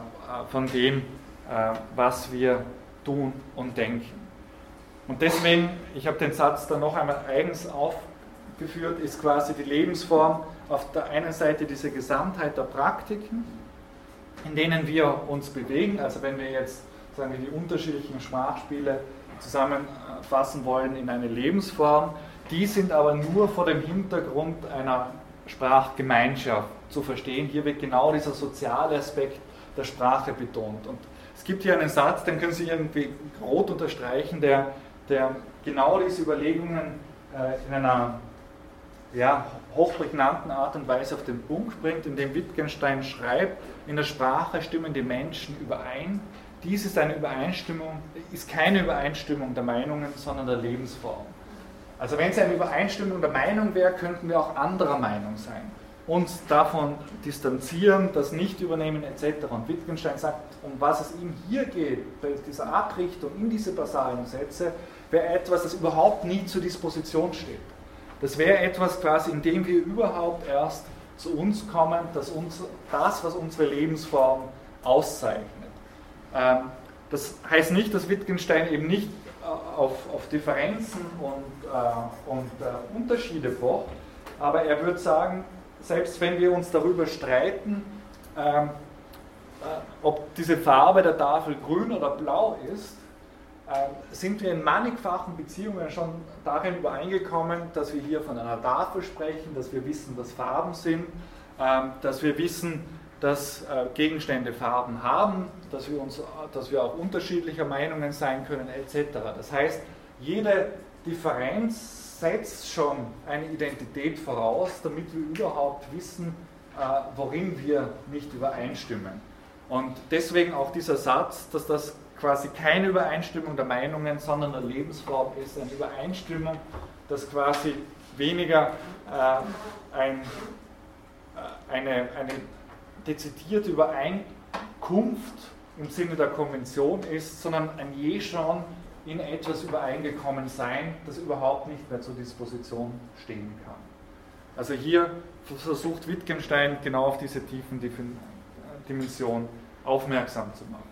von dem, äh, was wir tun und denken. Und deswegen, ich habe den Satz dann noch einmal eigens aufgeführt, ist quasi die Lebensform auf der einen Seite diese Gesamtheit der Praktiken, in denen wir uns bewegen. Also wenn wir jetzt sagen wir, die unterschiedlichen Sprachspiele zusammenfassen wollen in eine Lebensform, die sind aber nur vor dem Hintergrund einer Sprachgemeinschaft zu verstehen. Hier wird genau dieser soziale Aspekt der Sprache betont. Und es gibt hier einen Satz, den können Sie irgendwie rot unterstreichen, der, der genau diese Überlegungen äh, in einer ja, hochprägnanten Art und Weise auf den Punkt bringt, indem Wittgenstein schreibt, in der Sprache stimmen die Menschen überein. Dies ist eine Übereinstimmung, ist keine Übereinstimmung der Meinungen, sondern der Lebensform. Also wenn es eine Übereinstimmung der Meinung wäre, könnten wir auch anderer Meinung sein. Uns davon distanzieren, das nicht übernehmen etc. Und Wittgenstein sagt, um was es ihm hier geht, bei dieser Abrichtung in diese basalen Sätze, wäre etwas, das überhaupt nie zur Disposition steht. Das wäre etwas quasi, in dem wir überhaupt erst zu uns kommen, dass uns das, was unsere Lebensform auszeichnet. Ähm, das heißt nicht, dass Wittgenstein eben nicht auf, auf Differenzen und, äh, und äh, Unterschiede pocht, aber er würde sagen, selbst wenn wir uns darüber streiten, ähm, äh, ob diese Farbe der Tafel grün oder blau ist, äh, sind wir in mannigfachen Beziehungen schon darin übereingekommen, dass wir hier von einer Tafel sprechen, dass wir wissen, was Farben sind, ähm, dass wir wissen, dass äh, Gegenstände Farben haben, dass wir, uns, dass wir auch unterschiedlicher Meinungen sein können, etc. Das heißt, jede Differenz setzt schon eine Identität voraus, damit wir überhaupt wissen, äh, worin wir nicht übereinstimmen. Und deswegen auch dieser Satz, dass das quasi keine Übereinstimmung der Meinungen, sondern der Lebensform ist, eine Übereinstimmung, dass quasi weniger äh, ein, äh, eine, eine dezidierte Übereinkunft im Sinne der Konvention ist, sondern ein je schon in etwas übereingekommen sein, das überhaupt nicht mehr zur Disposition stehen kann. Also hier versucht Wittgenstein genau auf diese tiefen Dimension aufmerksam zu machen.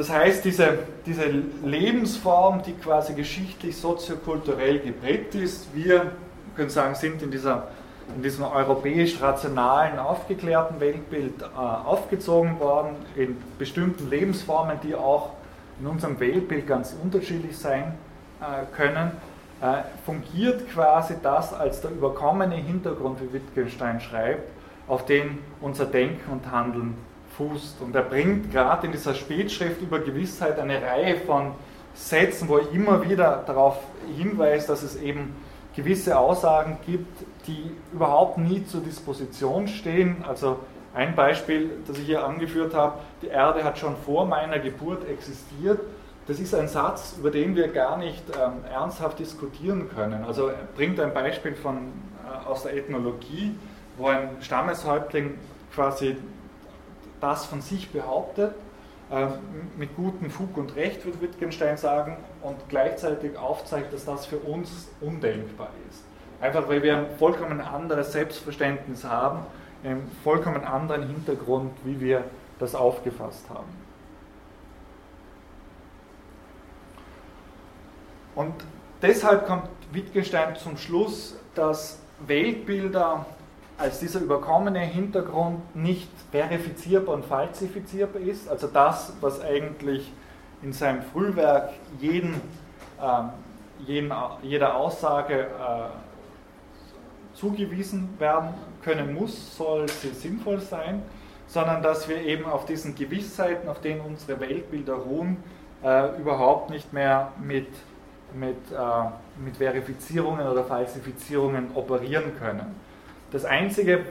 Das heißt, diese, diese Lebensform, die quasi geschichtlich, soziokulturell geprägt ist, wir können sagen, sind in, dieser, in diesem europäisch-rationalen, aufgeklärten Weltbild äh, aufgezogen worden, in bestimmten Lebensformen, die auch in unserem Weltbild ganz unterschiedlich sein äh, können, äh, fungiert quasi das als der überkommene Hintergrund, wie Wittgenstein schreibt, auf den unser Denken und Handeln fußt. Und er bringt gerade in dieser Spätschrift über Gewissheit eine Reihe von Sätzen, wo er immer wieder darauf hinweist, dass es eben gewisse Aussagen gibt, die überhaupt nie zur Disposition stehen. Also ein Beispiel, das ich hier angeführt habe, die Erde hat schon vor meiner Geburt existiert. Das ist ein Satz, über den wir gar nicht ähm, ernsthaft diskutieren können. Also er bringt ein Beispiel von, äh, aus der Ethnologie, wo ein Stammeshäuptling quasi das von sich behauptet, äh, mit gutem Fug und Recht, würde Wittgenstein sagen, und gleichzeitig aufzeigt, dass das für uns undenkbar ist. Einfach weil wir ein vollkommen anderes Selbstverständnis haben, einen vollkommen anderen Hintergrund, wie wir das aufgefasst haben. Und deshalb kommt Wittgenstein zum Schluss, dass Weltbilder als dieser überkommene Hintergrund nicht verifizierbar und falsifizierbar ist. Also das, was eigentlich in seinem Frühwerk jeden, äh, jeden, jeder Aussage äh, zugewiesen werden können muss, soll sie sinnvoll sein, sondern dass wir eben auf diesen Gewissheiten, auf denen unsere Weltbilder ruhen, äh, überhaupt nicht mehr mit, mit, äh, mit Verifizierungen oder Falsifizierungen operieren können. Das Einzige,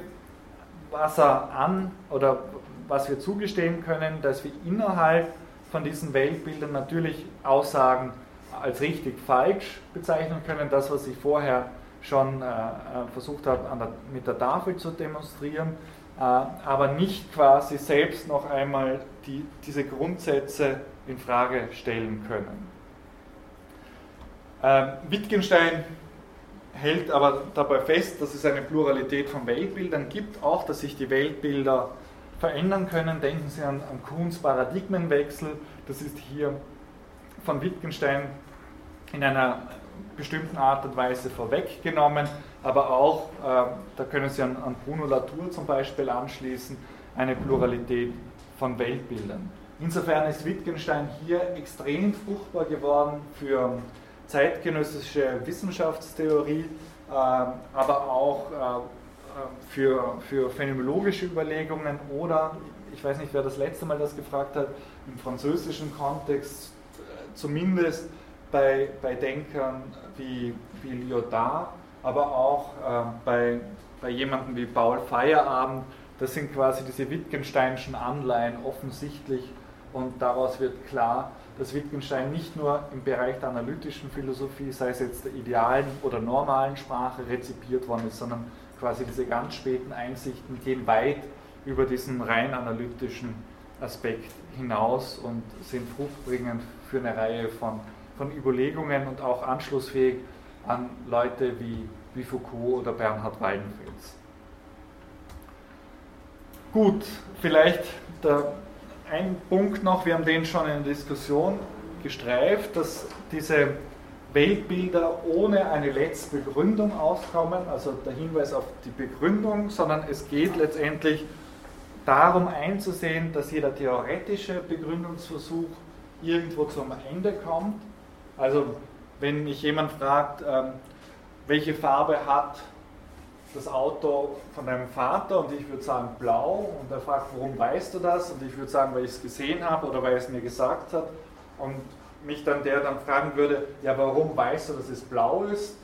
was er an oder was wir zugestehen können, dass wir innerhalb von diesen Weltbildern natürlich Aussagen als richtig falsch bezeichnen können. Das, was ich vorher schon äh, äh versucht habe, der, mit der Tafel zu demonstrieren, äh, aber nicht quasi selbst noch einmal die, diese Grundsätze in Frage stellen können. Äh, Wittgenstein hält aber dabei fest, dass es eine Pluralität von Weltbildern gibt, auch dass sich die Weltbilder verändern können. Denken Sie an, an Kuhns Paradigmenwechsel, das ist hier von Wittgenstein in einer bestimmten Art und Weise vorweggenommen, aber auch, äh, da können Sie an, an Bruno Latour zum Beispiel anschließen, eine Pluralität von Weltbildern. Insofern ist Wittgenstein hier extrem fruchtbar geworden für zeitgenössische Wissenschaftstheorie, äh, aber auch äh, für, für phänomenologische Überlegungen oder, ich weiß nicht, wer das letzte Mal das gefragt hat, im französischen Kontext äh, zumindest bei, bei Denkern wie, wie Lyotard, aber auch äh, bei, bei jemandem wie Paul Feierabend, das sind quasi diese Wittgensteinischen Anleihen offensichtlich. Und daraus wird klar, dass Wittgenstein nicht nur im Bereich der analytischen Philosophie, sei es jetzt der idealen oder normalen Sprache, rezipiert worden ist, sondern quasi diese ganz späten Einsichten gehen weit über diesen rein analytischen Aspekt hinaus und sind fruchtbringend für eine Reihe von, von Überlegungen und auch anschlussfähig an Leute wie, wie Foucault oder Bernhard Wallenfels. Gut, vielleicht der ein Punkt noch, wir haben den schon in der Diskussion gestreift, dass diese Weltbilder ohne eine letzte Begründung auskommen, also der Hinweis auf die Begründung, sondern es geht letztendlich darum einzusehen, dass jeder theoretische Begründungsversuch irgendwo zum Ende kommt. Also wenn mich jemand fragt, ähm, welche Farbe hat das Auto von deinem Vater und ich würde sagen blau und er fragt, warum weißt du das? Und ich würde sagen, weil ich es gesehen habe oder weil er es mir gesagt hat. Und mich dann der dann fragen würde, ja, warum weißt du, dass es blau ist?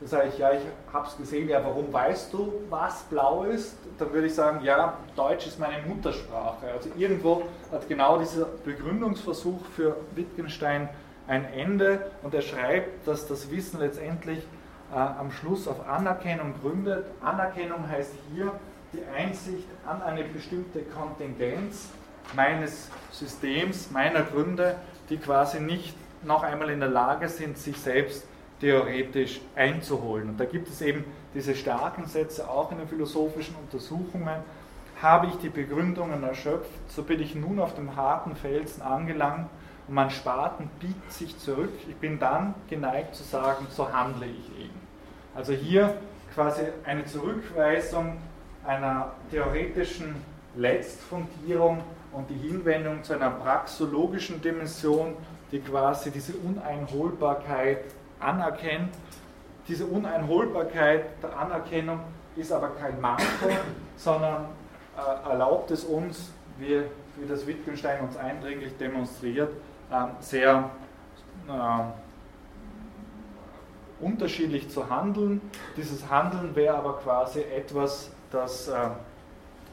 Dann sage ich, ja, ich habe es gesehen, ja, warum weißt du, was blau ist? Dann würde ich sagen, ja, Deutsch ist meine Muttersprache. Also irgendwo hat genau dieser Begründungsversuch für Wittgenstein ein Ende und er schreibt, dass das Wissen letztendlich äh, am Schluss auf Anerkennung gründet. Anerkennung heißt hier die Einsicht an eine bestimmte Kontingenz meines Systems, meiner Gründe, die quasi nicht noch einmal in der Lage sind, sich selbst theoretisch einzuholen. Und da gibt es eben diese starken Sätze auch in den philosophischen Untersuchungen. habe ich die Begründungen erschöpft, so bin ich nun auf dem harten Felsen angelangt und mein Spaten biegt sich zurück. Ich bin dann geneigt zu sagen, so handle ich eben. Also hier quasi eine Zurückweisung einer theoretischen Letztfundierung und die Hinwendung zu einer praxologischen Dimension, die quasi diese Uneinholbarkeit anerkennt. Diese Uneinholbarkeit der Anerkennung ist aber kein Manko, sondern äh, erlaubt es uns, wie, wie das Wittgenstein uns eindringlich demonstriert, äh, sehr äh, unterschiedlich zu handeln. Dieses Handeln wäre aber quasi etwas, das äh,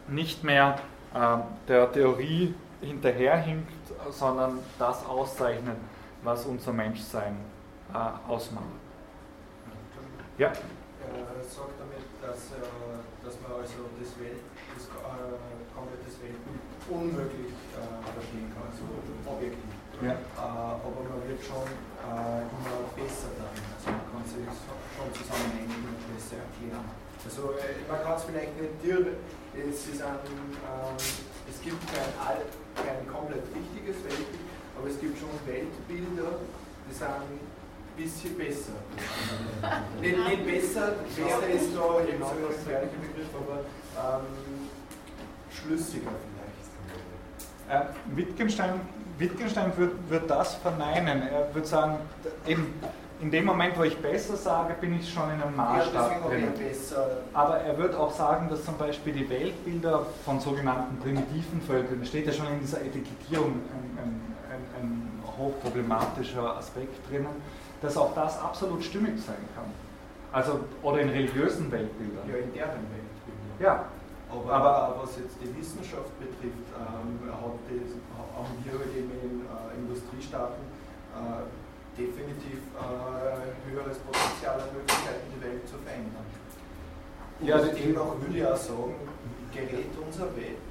nicht mehr äh, der Theorie hinterherhinkt, sondern das auszeichnet, was unser Menschsein äh, ausmacht. Ja? Er sagt damit, dass, dass man also das, Welt, das komplettes Weltbild unmöglich verstehen kann, so objektiv. Ja. aber man wird schon immer besser darin, also man kann sich schon zusammenhängen und besser erklären. Also man kann es vielleicht nicht direkt es, ist ein, ähm, es gibt kein, all, kein komplett richtiges Weltbild, aber es gibt schon Weltbilder, die sind ein bisschen besser. *laughs* nicht, nicht besser, besser ist da genau der gefährliche Begriff, aber ähm, schlüssiger vielleicht. Äh, Wittgenstein, Wittgenstein wird, wird das verneinen. Er würde sagen, eben in dem Moment, wo ich besser sage, bin ich schon in einem Maßstab ja, drin. Aber er wird auch sagen, dass zum Beispiel die Weltbilder von sogenannten primitiven Völkern, da steht ja schon in dieser Etikettierung ein, ein, ein, ein hochproblematischer Aspekt drinnen, dass auch das absolut stimmig sein kann. Also, oder in religiösen Weltbildern. Ja, in deren Weltbildern. Ja. Aber, aber, was jetzt die Wissenschaft betrifft, ähm, hat das, haben wir halt eben in äh, Industriestaaten äh, definitiv äh, höheres Potenzial an Möglichkeiten, die Welt zu verändern. Und ja, demnach würde ich auch sagen, gerät unser Welt,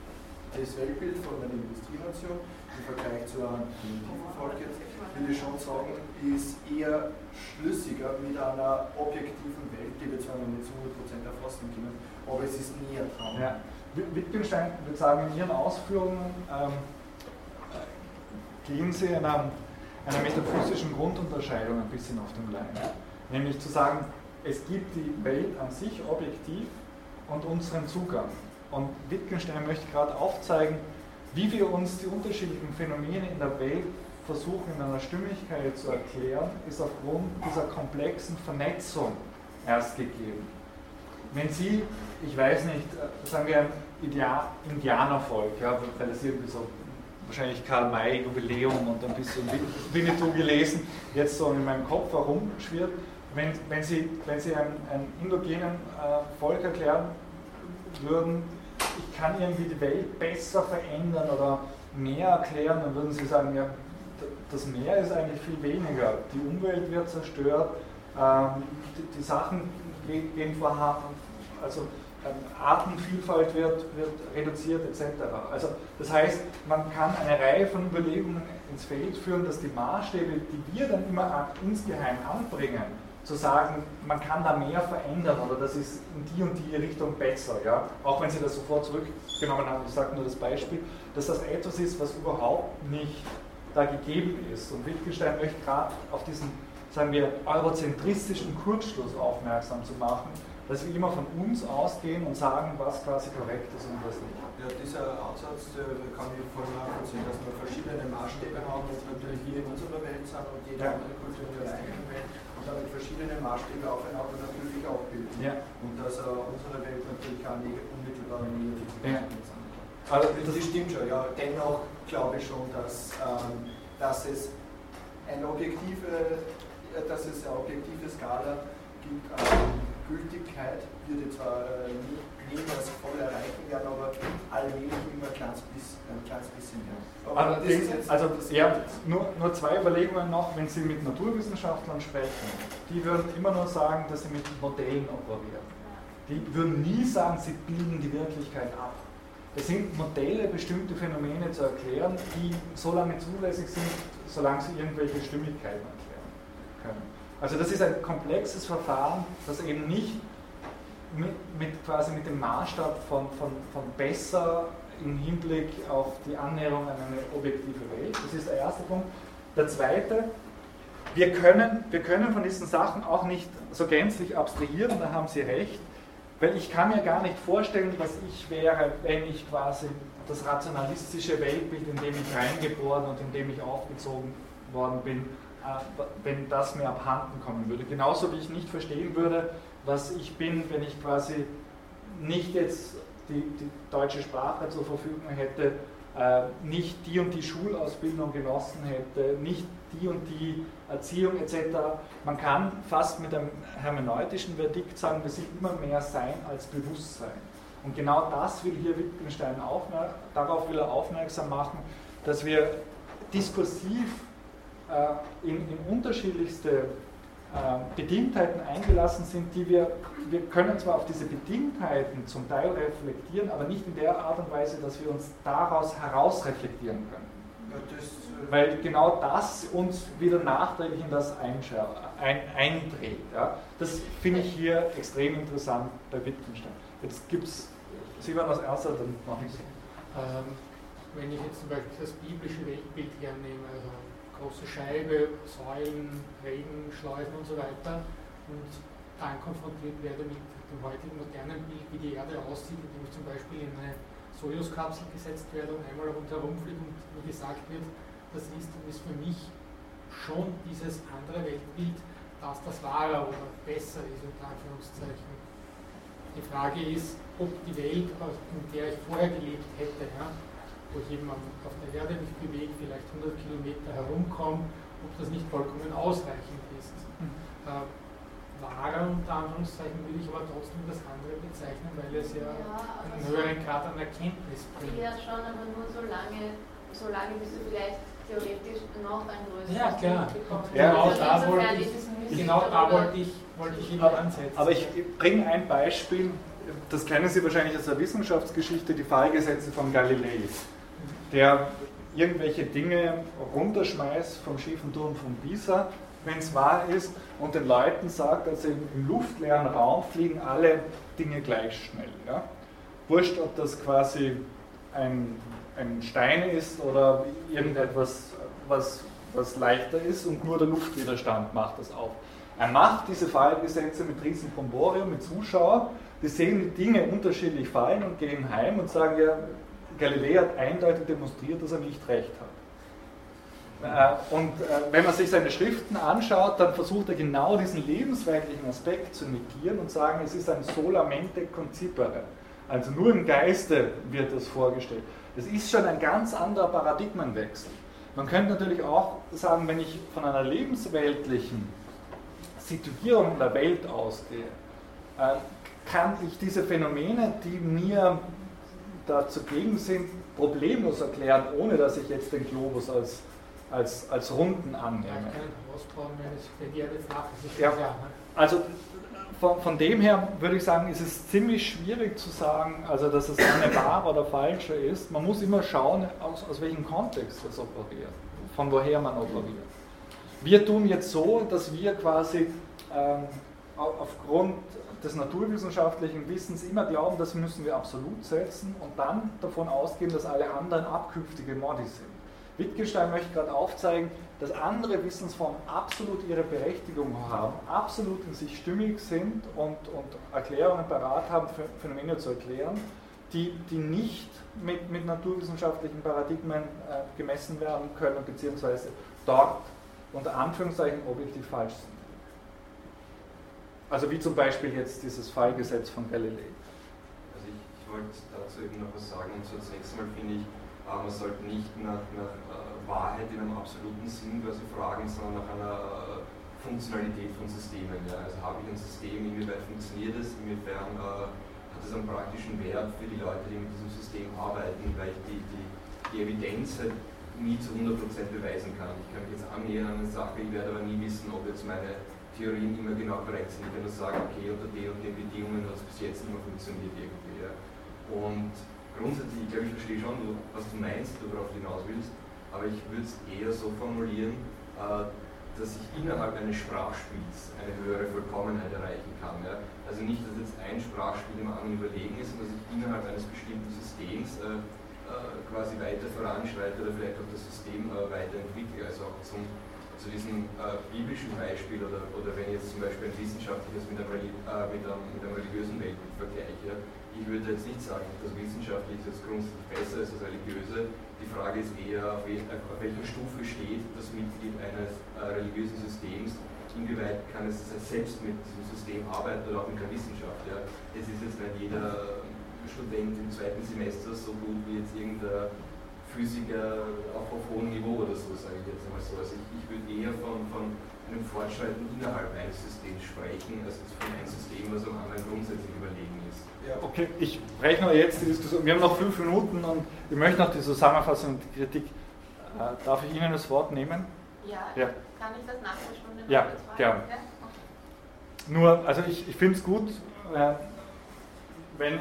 das Weltbild von einer Industrienation im Vergleich zu einem primitiven Volk jetzt, würde ich schon sagen, ist eher schlüssiger mit einer objektiven Welt, die wir zwar noch nicht zu 100% erfassen können, aber es ist näher dran. Ja. Wittgenstein würde sagen, in Ihren Ausführungen ähm, gehen Sie in einem einer metaphysischen Grundunterscheidung ein bisschen auf dem Leim. Nämlich zu sagen, es gibt die Welt an sich objektiv und unseren Zugang. Und Wittgenstein möchte gerade aufzeigen, wie wir uns die unterschiedlichen Phänomene in der Welt versuchen in einer Stimmigkeit zu erklären, ist aufgrund dieser komplexen Vernetzung erst gegeben. Wenn Sie, ich weiß nicht, äh, sagen wir ein Indianervolk, ja, weil es irgendwie so wahrscheinlich Karl May Jubiläum und ein bisschen Winnetou gelesen, jetzt so in meinem Kopf herumschwirrt. Wenn, wenn, Sie, wenn Sie einen, einen indogenen äh, Volk erklären würden, ich kann irgendwie die Welt besser verändern oder mehr erklären, dann würden Sie sagen, ja, das Meer ist eigentlich viel weniger. Die Umwelt wird zerstört, ähm, die, die, Sachen gehen vorhanden, also Artenvielfalt wird, wird reduziert etc. Also das heißt, man kann eine Reihe von Überlegungen ins Feld führen, dass die Maßstäbe, die wir dann immer insgeheim anbringen, zu sagen, man kann da mehr verändern oder das ist in die und die Richtung besser, ja? auch wenn Sie das sofort zurückgenommen haben, ich sage nur das Beispiel, dass das etwas ist, was überhaupt nicht da gegeben ist. Und Wittgenstein möchte gerade auf diesen, sagen wir, eurozentristischen Kurzschluss aufmerksam zu machen, dass wir immer von uns ausgehen und sagen, was quasi korrekt ist und was nicht. Ja, dieser Ansatz kann ich voll nachvollziehen, dass wir verschiedene Maßstäbe haben, jetzt natürlich hier in unserer Welt sind und jede ja. andere Kultur in der eigenen Welt und damit verschiedene Maßstäbe aufeinander natürlich auch bilden. Ja. Und dass uh, unsere Welt natürlich auch unmittelbar negative ja. Also das, das stimmt schon, ja. Dennoch glaube ich schon, dass, ähm, dass es eine objektive, dass es eine objektive Skala gibt. Ähm, Gültigkeit wird jetzt zwar äh, niemals voll erreichen werden, aber allmählich immer ein kleines bisschen, ein kleines bisschen mehr. Aber also, jetzt, also ja, nur, nur zwei Überlegungen noch, wenn Sie mit Naturwissenschaftlern sprechen, die würden immer nur sagen, dass sie mit Modellen operieren. Die würden nie sagen, sie bilden die Wirklichkeit ab. Das sind Modelle, bestimmte Phänomene zu erklären, die so lange zulässig sind, solange sie irgendwelche Stimmigkeiten können. Also das ist ein komplexes Verfahren, das eben nicht mit, mit, quasi mit dem Maßstab von, von, von besser im Hinblick auf die Annäherung an eine objektive Welt. Das ist der erste Punkt. Der zweite, wir können, wir können von diesen Sachen auch nicht so gänzlich abstrahieren, da haben Sie recht, weil ich kann mir gar nicht vorstellen, was ich wäre, wenn ich quasi das rationalistische Weltbild, in dem ich reingeboren und in dem ich aufgezogen worden bin, wenn das mir abhanden kommen würde. Genauso wie ich nicht verstehen würde, was ich bin, wenn ich quasi nicht jetzt die, die deutsche Sprache zur Verfügung hätte, äh, nicht die und die Schulausbildung genossen hätte, nicht die und die Erziehung etc. Man kann fast mit einem hermeneutischen Verdikt sagen, wir sind immer mehr Sein als Bewusstsein. Und genau das will hier Wittgenstein darauf will er aufmerksam machen, dass wir diskursiv äh, in, in unterschiedlichste äh, Bedingtheiten eingelassen sind, die wir, wir können zwar auf diese Bedingtheiten zum Teil reflektieren, aber nicht in der Art und Weise, dass wir uns daraus herausreflektieren können. Ja, das, äh Weil genau das uns wieder nachträglich in das ein, eindreht. Ja. Das finde ich hier extrem interessant bei Wittgenstein. Jetzt gibt es, Sie waren als Erster, dann machen Sie. Ähm, wenn ich jetzt zum Beispiel das biblische Weltbild hernehme, also große Scheibe, Säulen, Regenschleusen und so weiter und dann konfrontiert werde mit dem heutigen modernen Bild, wie die Erde aussieht, indem ich zum Beispiel in eine Sojus-Kapsel gesetzt werde und einmal rundherum fliege und mir gesagt wird, das ist und ist für mich schon dieses andere Weltbild, dass das wahrer oder besser ist, unter Anführungszeichen. Die Frage ist, ob die Welt, in der ich vorher gelebt hätte, ja, wo ich eben auf der Erde mich bewege, vielleicht 100 Kilometer herumkomme, ob das nicht vollkommen ausreichend ist. Mhm. Äh, wahrer unter Anführungszeichen würde ich aber trotzdem das andere bezeichnen, weil es ja, ja einen höheren Grad an Erkenntnis bringt. Ja, schon, aber nur so lange, so lange bis du vielleicht theoretisch noch ein größeres Ja, klar. Ja, genau, also da wollte ich, genau da wollte ich, wollte ich ihn ansetzen. Aber ich bringe ein Beispiel, das kennen Sie wahrscheinlich aus der Wissenschaftsgeschichte, die Fallgesetze von Galilei der irgendwelche Dinge runterschmeißt vom schiefen Turm von Pisa, wenn es wahr ist, und den Leuten sagt, dass im luftleeren Raum fliegen alle Dinge gleich schnell. Ja? Wurscht, ob das quasi ein, ein Stein ist oder irgendetwas, was, was leichter ist und nur der Luftwiderstand macht das auf. Er macht diese Fallgesetze mit riesen Pomborium, mit Zuschauern, die sehen die Dinge unterschiedlich fallen und gehen heim und sagen, ja, Galilei hat eindeutig demonstriert, dass er nicht recht hat. Äh, und äh, wenn man sich seine Schriften anschaut, dann versucht er genau diesen lebensweltlichen Aspekt zu negieren und sagen, es ist ein solamente concipere. Also nur im Geiste wird das vorgestellt. Das ist schon ein ganz anderer Paradigmenwechsel. Man könnte natürlich auch sagen, wenn ich von einer lebensweltlichen Situierung der Welt ausgehe, äh, kann ich diese Phänomene, die mir da zugegen sind, problemlos erklären, ohne dass ich jetzt den Globus als, als, als Runden annehme. Ja, also von, von, dem her würde ich sagen, ist es ziemlich schwierig zu sagen, also dass es eine wahre oder falsche ist. Man muss immer schauen, aus, aus welchem Kontext das operiert, von woher man operiert. Wir tun jetzt so, dass wir quasi ähm, aufgrund des naturwissenschaftlichen Wissens immer glauben, das müssen wir absolut setzen und dann davon ausgehen, dass alle anderen abkünftige Modi sind. Wittgenstein möchte gerade aufzeigen, dass andere Wissensformen absolut ihre Berechtigung haben, absolut in sich stimmig sind und, und Erklärungen parat haben, Phänomene zu erklären, die, die nicht mit, mit naturwissenschaftlichen Paradigmen äh, gemessen werden können, beziehungsweise dort unter Anführungszeichen objektiv falsch sind. Also wie zum Beispiel jetzt dieses Fallgesetz von Galilei. Also ich, ich wollte dazu eben noch was sagen. Und so zunächst mal finde ich, äh, man sollte nicht nach, nach äh, Wahrheit in einem absoluten Sinn quasi fragen, sondern nach einer äh, Funktionalität von Systemen. Ja. Also habe ich ein System, inwieweit funktioniert es, inwiefern hat es einen praktischen Wert für die Leute, die mit diesem System arbeiten, weil ich die, die, die Evidenz halt nie zu 100% beweisen kann. Ich kann mich jetzt annähern an eine Sache, ich werde aber nie wissen, ob jetzt meine Theorien immer genau korrekt sind. Kann nur sagen, okay, unter den und den Bedingungen hat es bis jetzt immer funktioniert irgendwie. Ja. Und grundsätzlich, ich glaube, ich verstehe schon, was du meinst, worauf du hinaus willst, aber ich würde es eher so formulieren, äh, dass ich innerhalb eines Sprachspiels eine höhere Vollkommenheit erreichen kann. Ja? Also nicht, dass jetzt ein Sprachspiel dem anderen überlegen ist, sondern dass ich innerhalb eines bestimmten Systems äh, äh, quasi weiter voranschreite oder vielleicht auch das System weiterentwickle. Also auch zum, zu diesem äh, biblischen Beispiel oder, oder wenn ich jetzt zum Beispiel ein wissenschaftliches mit einem, äh, mit einem, mit einem religiösen Weltbild vergleiche, ich würde jetzt nicht sagen, dass wissenschaftlich jetzt grundsätzlich besser ist als religiöse. Die Frage ist eher, auf, welcher Stufe steht das Mitglied eines äh, religiösen Systems, inwieweit kann es selbst mit diesem System arbeiten oder auch mit der Wissenschaft. Ja. Es ist jetzt nicht jeder Student im zweiten Semester so gut wie jetzt irgendein Physiker auf, auf hohem Niveau oder so, sage ich jetzt einmal so. Also ich, ich würde eher von, von einem Fortschreiten innerhalb eines Systems sprechen, als von einem System, was am anderen grundsätzlich überlegen ist. Okay, ich breche noch jetzt die Diskussion. Wir haben noch fünf Minuten und ich möchte noch die Zusammenfassung und die Kritik. Äh, darf ich Ihnen das Wort nehmen? Ja, ja. kann ich das nach der Stunde Ja, gerne. Ja? Okay. Nur, also ich, ich finde es gut, äh, wenn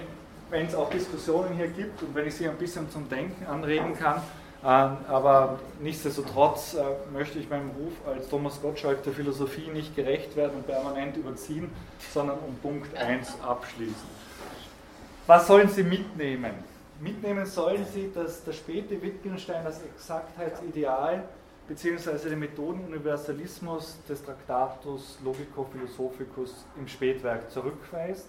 es auch Diskussionen hier gibt und wenn ich Sie ein bisschen zum Denken anregen kann. Ähm, aber nichtsdestotrotz äh, möchte ich meinem Ruf als Thomas Gottschalk der Philosophie nicht gerecht werden und permanent überziehen, sondern um Punkt 1 abschließen. Was sollen Sie mitnehmen? Mitnehmen sollen Sie, dass der späte Wittgenstein das Exaktheitsideal bzw. den Methodenuniversalismus des Traktatus Logico Philosophicus im Spätwerk zurückweist,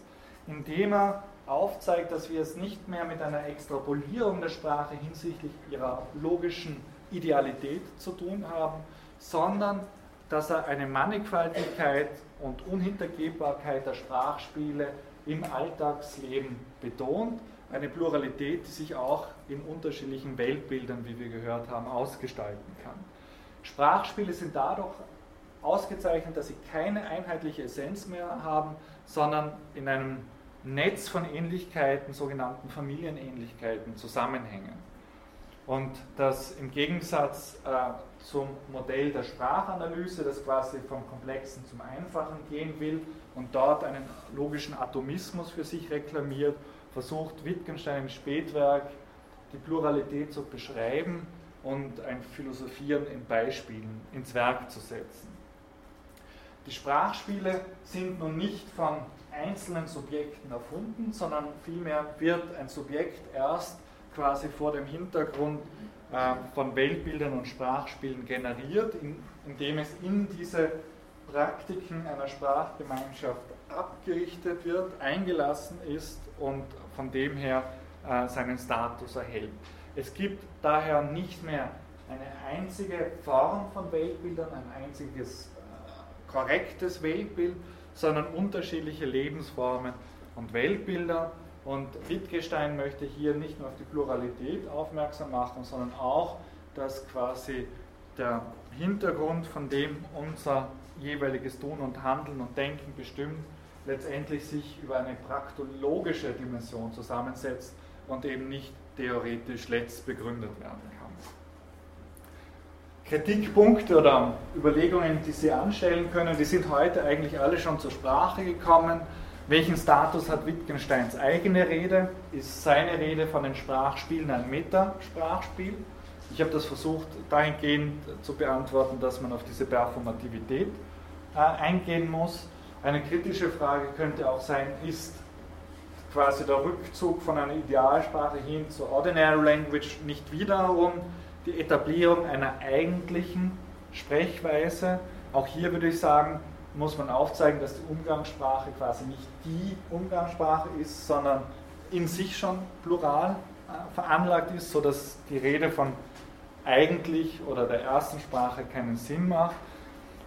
indem er aufzeigt, dass wir es nicht mehr mit einer Extrapolierung der Sprache hinsichtlich ihrer logischen Idealität zu tun haben, sondern dass er eine Mannigfaltigkeit und Unhintergehbarkeit der Sprachspiele im Alltagsleben betont. Eine Pluralität, die sich auch in unterschiedlichen Weltbildern, wie wir gehört haben, ausgestalten kann. Sprachspiele sind dadurch ausgezeichnet, dass sie keine einheitliche Essenz mehr haben, sondern in einem Netz von Ähnlichkeiten, sogenannten Familienähnlichkeiten, zusammenhängen. Und das im Gegensatz äh, zum Modell der Sprachanalyse, das quasi vom Komplexen zum Einfachen gehen will, und dort einen logischen Atomismus für sich reklamiert, versucht Wittgenstein im Spätwerk die Pluralität zu beschreiben und ein Philosophieren in Beispielen ins Werk zu setzen. Die Sprachspiele sind nun nicht von einzelnen Subjekten erfunden, sondern vielmehr wird ein Subjekt erst quasi vor dem Hintergrund äh, von Weltbildern und Sprachspielen generiert, indem es in diese Praktiken einer Sprachgemeinschaft abgerichtet wird, eingelassen ist und von dem her äh, seinen Status erhält. Es gibt daher nicht mehr eine einzige Form von Weltbildern, ein einziges äh, korrektes Weltbild, sondern unterschiedliche Lebensformen und Weltbilder. Und Wittgenstein möchte hier nicht nur auf die Pluralität aufmerksam machen, sondern auch, dass quasi der Hintergrund, von dem unser jeweiliges Tun und Handeln und Denken bestimmt, letztendlich sich über eine praktologische Dimension zusammensetzt und eben nicht theoretisch letzt begründet werden kann. Kritikpunkte oder Überlegungen, die Sie anstellen können, die sind heute eigentlich alle schon zur Sprache gekommen. Welchen Status hat Wittgensteins eigene Rede? Ist seine Rede von den Sprachspielen ein Metasprachspiel? Ich habe das versucht dahingehend zu beantworten, dass man auf diese Performativität äh, eingehen muss. Eine kritische Frage könnte auch sein, ist quasi der Rückzug von einer Idealsprache hin zur Ordinary Language nicht wiederum die Etablierung einer eigentlichen Sprechweise? Auch hier würde ich sagen, muss man aufzeigen, dass die Umgangssprache quasi nicht die Umgangssprache ist, sondern in sich schon plural äh, veranlagt ist, sodass die Rede von eigentlich oder der ersten Sprache keinen Sinn macht.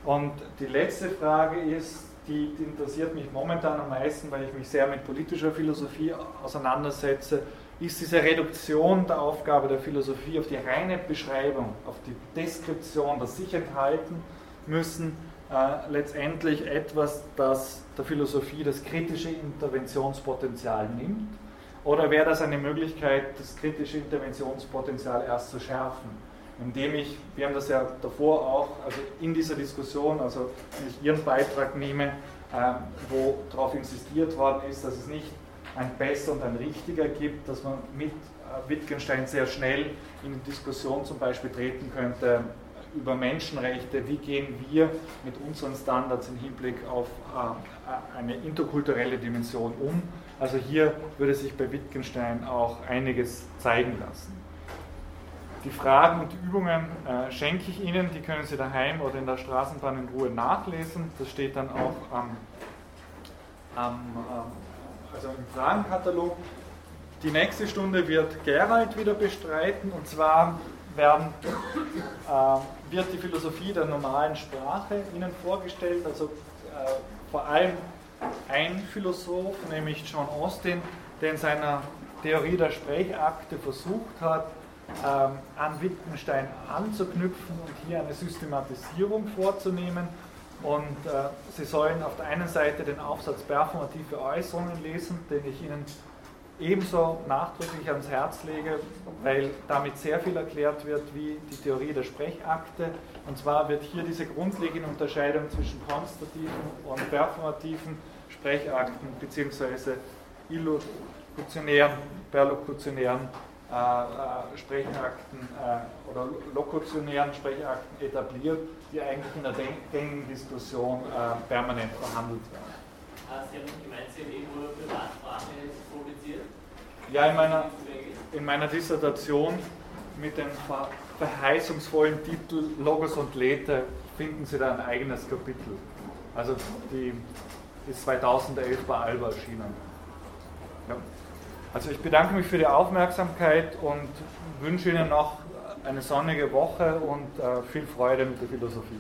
Und die letzte Frage ist, die, die, interessiert mich momentan am meisten, weil ich mich sehr mit politischer Philosophie auseinandersetze, ist diese Reduktion der Aufgabe der Philosophie auf die reine Beschreibung, auf die Deskription, das sich enthalten müssen, äh, letztendlich etwas, das der Philosophie das kritische Interventionspotenzial nimmt? Oder wäre das eine Möglichkeit, das kritische Interventionspotenzial erst zu schärfen? indem ich, wir haben das ja davor auch, also in dieser Diskussion, also wenn ich Ihren Beitrag nehme, äh, wo darauf insistiert worden ist, dass es nicht ein Besser und ein Richtiger gibt, dass man mit äh, Wittgenstein sehr schnell in die Diskussion zum Beispiel treten könnte, über Menschenrechte, wie gehen wir mit unseren Standards im Hinblick auf äh, eine interkulturelle Dimension um. Also hier würde sich bei Wittgenstein auch einiges zeigen lassen. Die Fragen und Übungen äh, schenke ich Ihnen, die können Sie daheim oder in der Straßenbahn in Ruhe nachlesen. Das steht dann auch am, am also im Fragenkatalog. Die nächste Stunde wird Gerald wieder bestreiten und zwar werden, äh, wird die Philosophie der normalen Sprache Ihnen vorgestellt, also äh, vor allem ein Philosoph, nämlich John Austin, der in seiner Theorie der Sprechakte versucht hat, ähm, an Wittgenstein anzuknüpfen und hier eine Systematisierung vorzunehmen. Und äh, Sie sollen auf der einen Seite den Aufsatz Performative Äußerungen lesen, den ich Ihnen ebenso nachdrücklich ans Herz lege, weil damit sehr viel erklärt wird, wie die Theorie der Sprechakte. Und zwar wird hier diese grundlegende Unterscheidung zwischen konstativen und performativen Sprechakten bzw. illokutionären, perlokutionären äh, äh, Sprechakten äh, oder lokutionären Sprechakten etabliert, die eigentlich in der gängigen Diskussion äh, permanent verhandelt werden. Sie haben gemeint, Sie haben über Privatsprache publiziert? Ja, in meiner, in meiner Dissertation mit dem verheißungsvollen Titel Logos und Lethe finden Sie da ein eigenes Kapitel. Also die ist 2011 bei Alba erschienen. Ja. Also ich bedanke mich für die Aufmerksamkeit und wünsche Ihnen noch eine sonnige Woche und äh, viel Freude mit der Philosophie.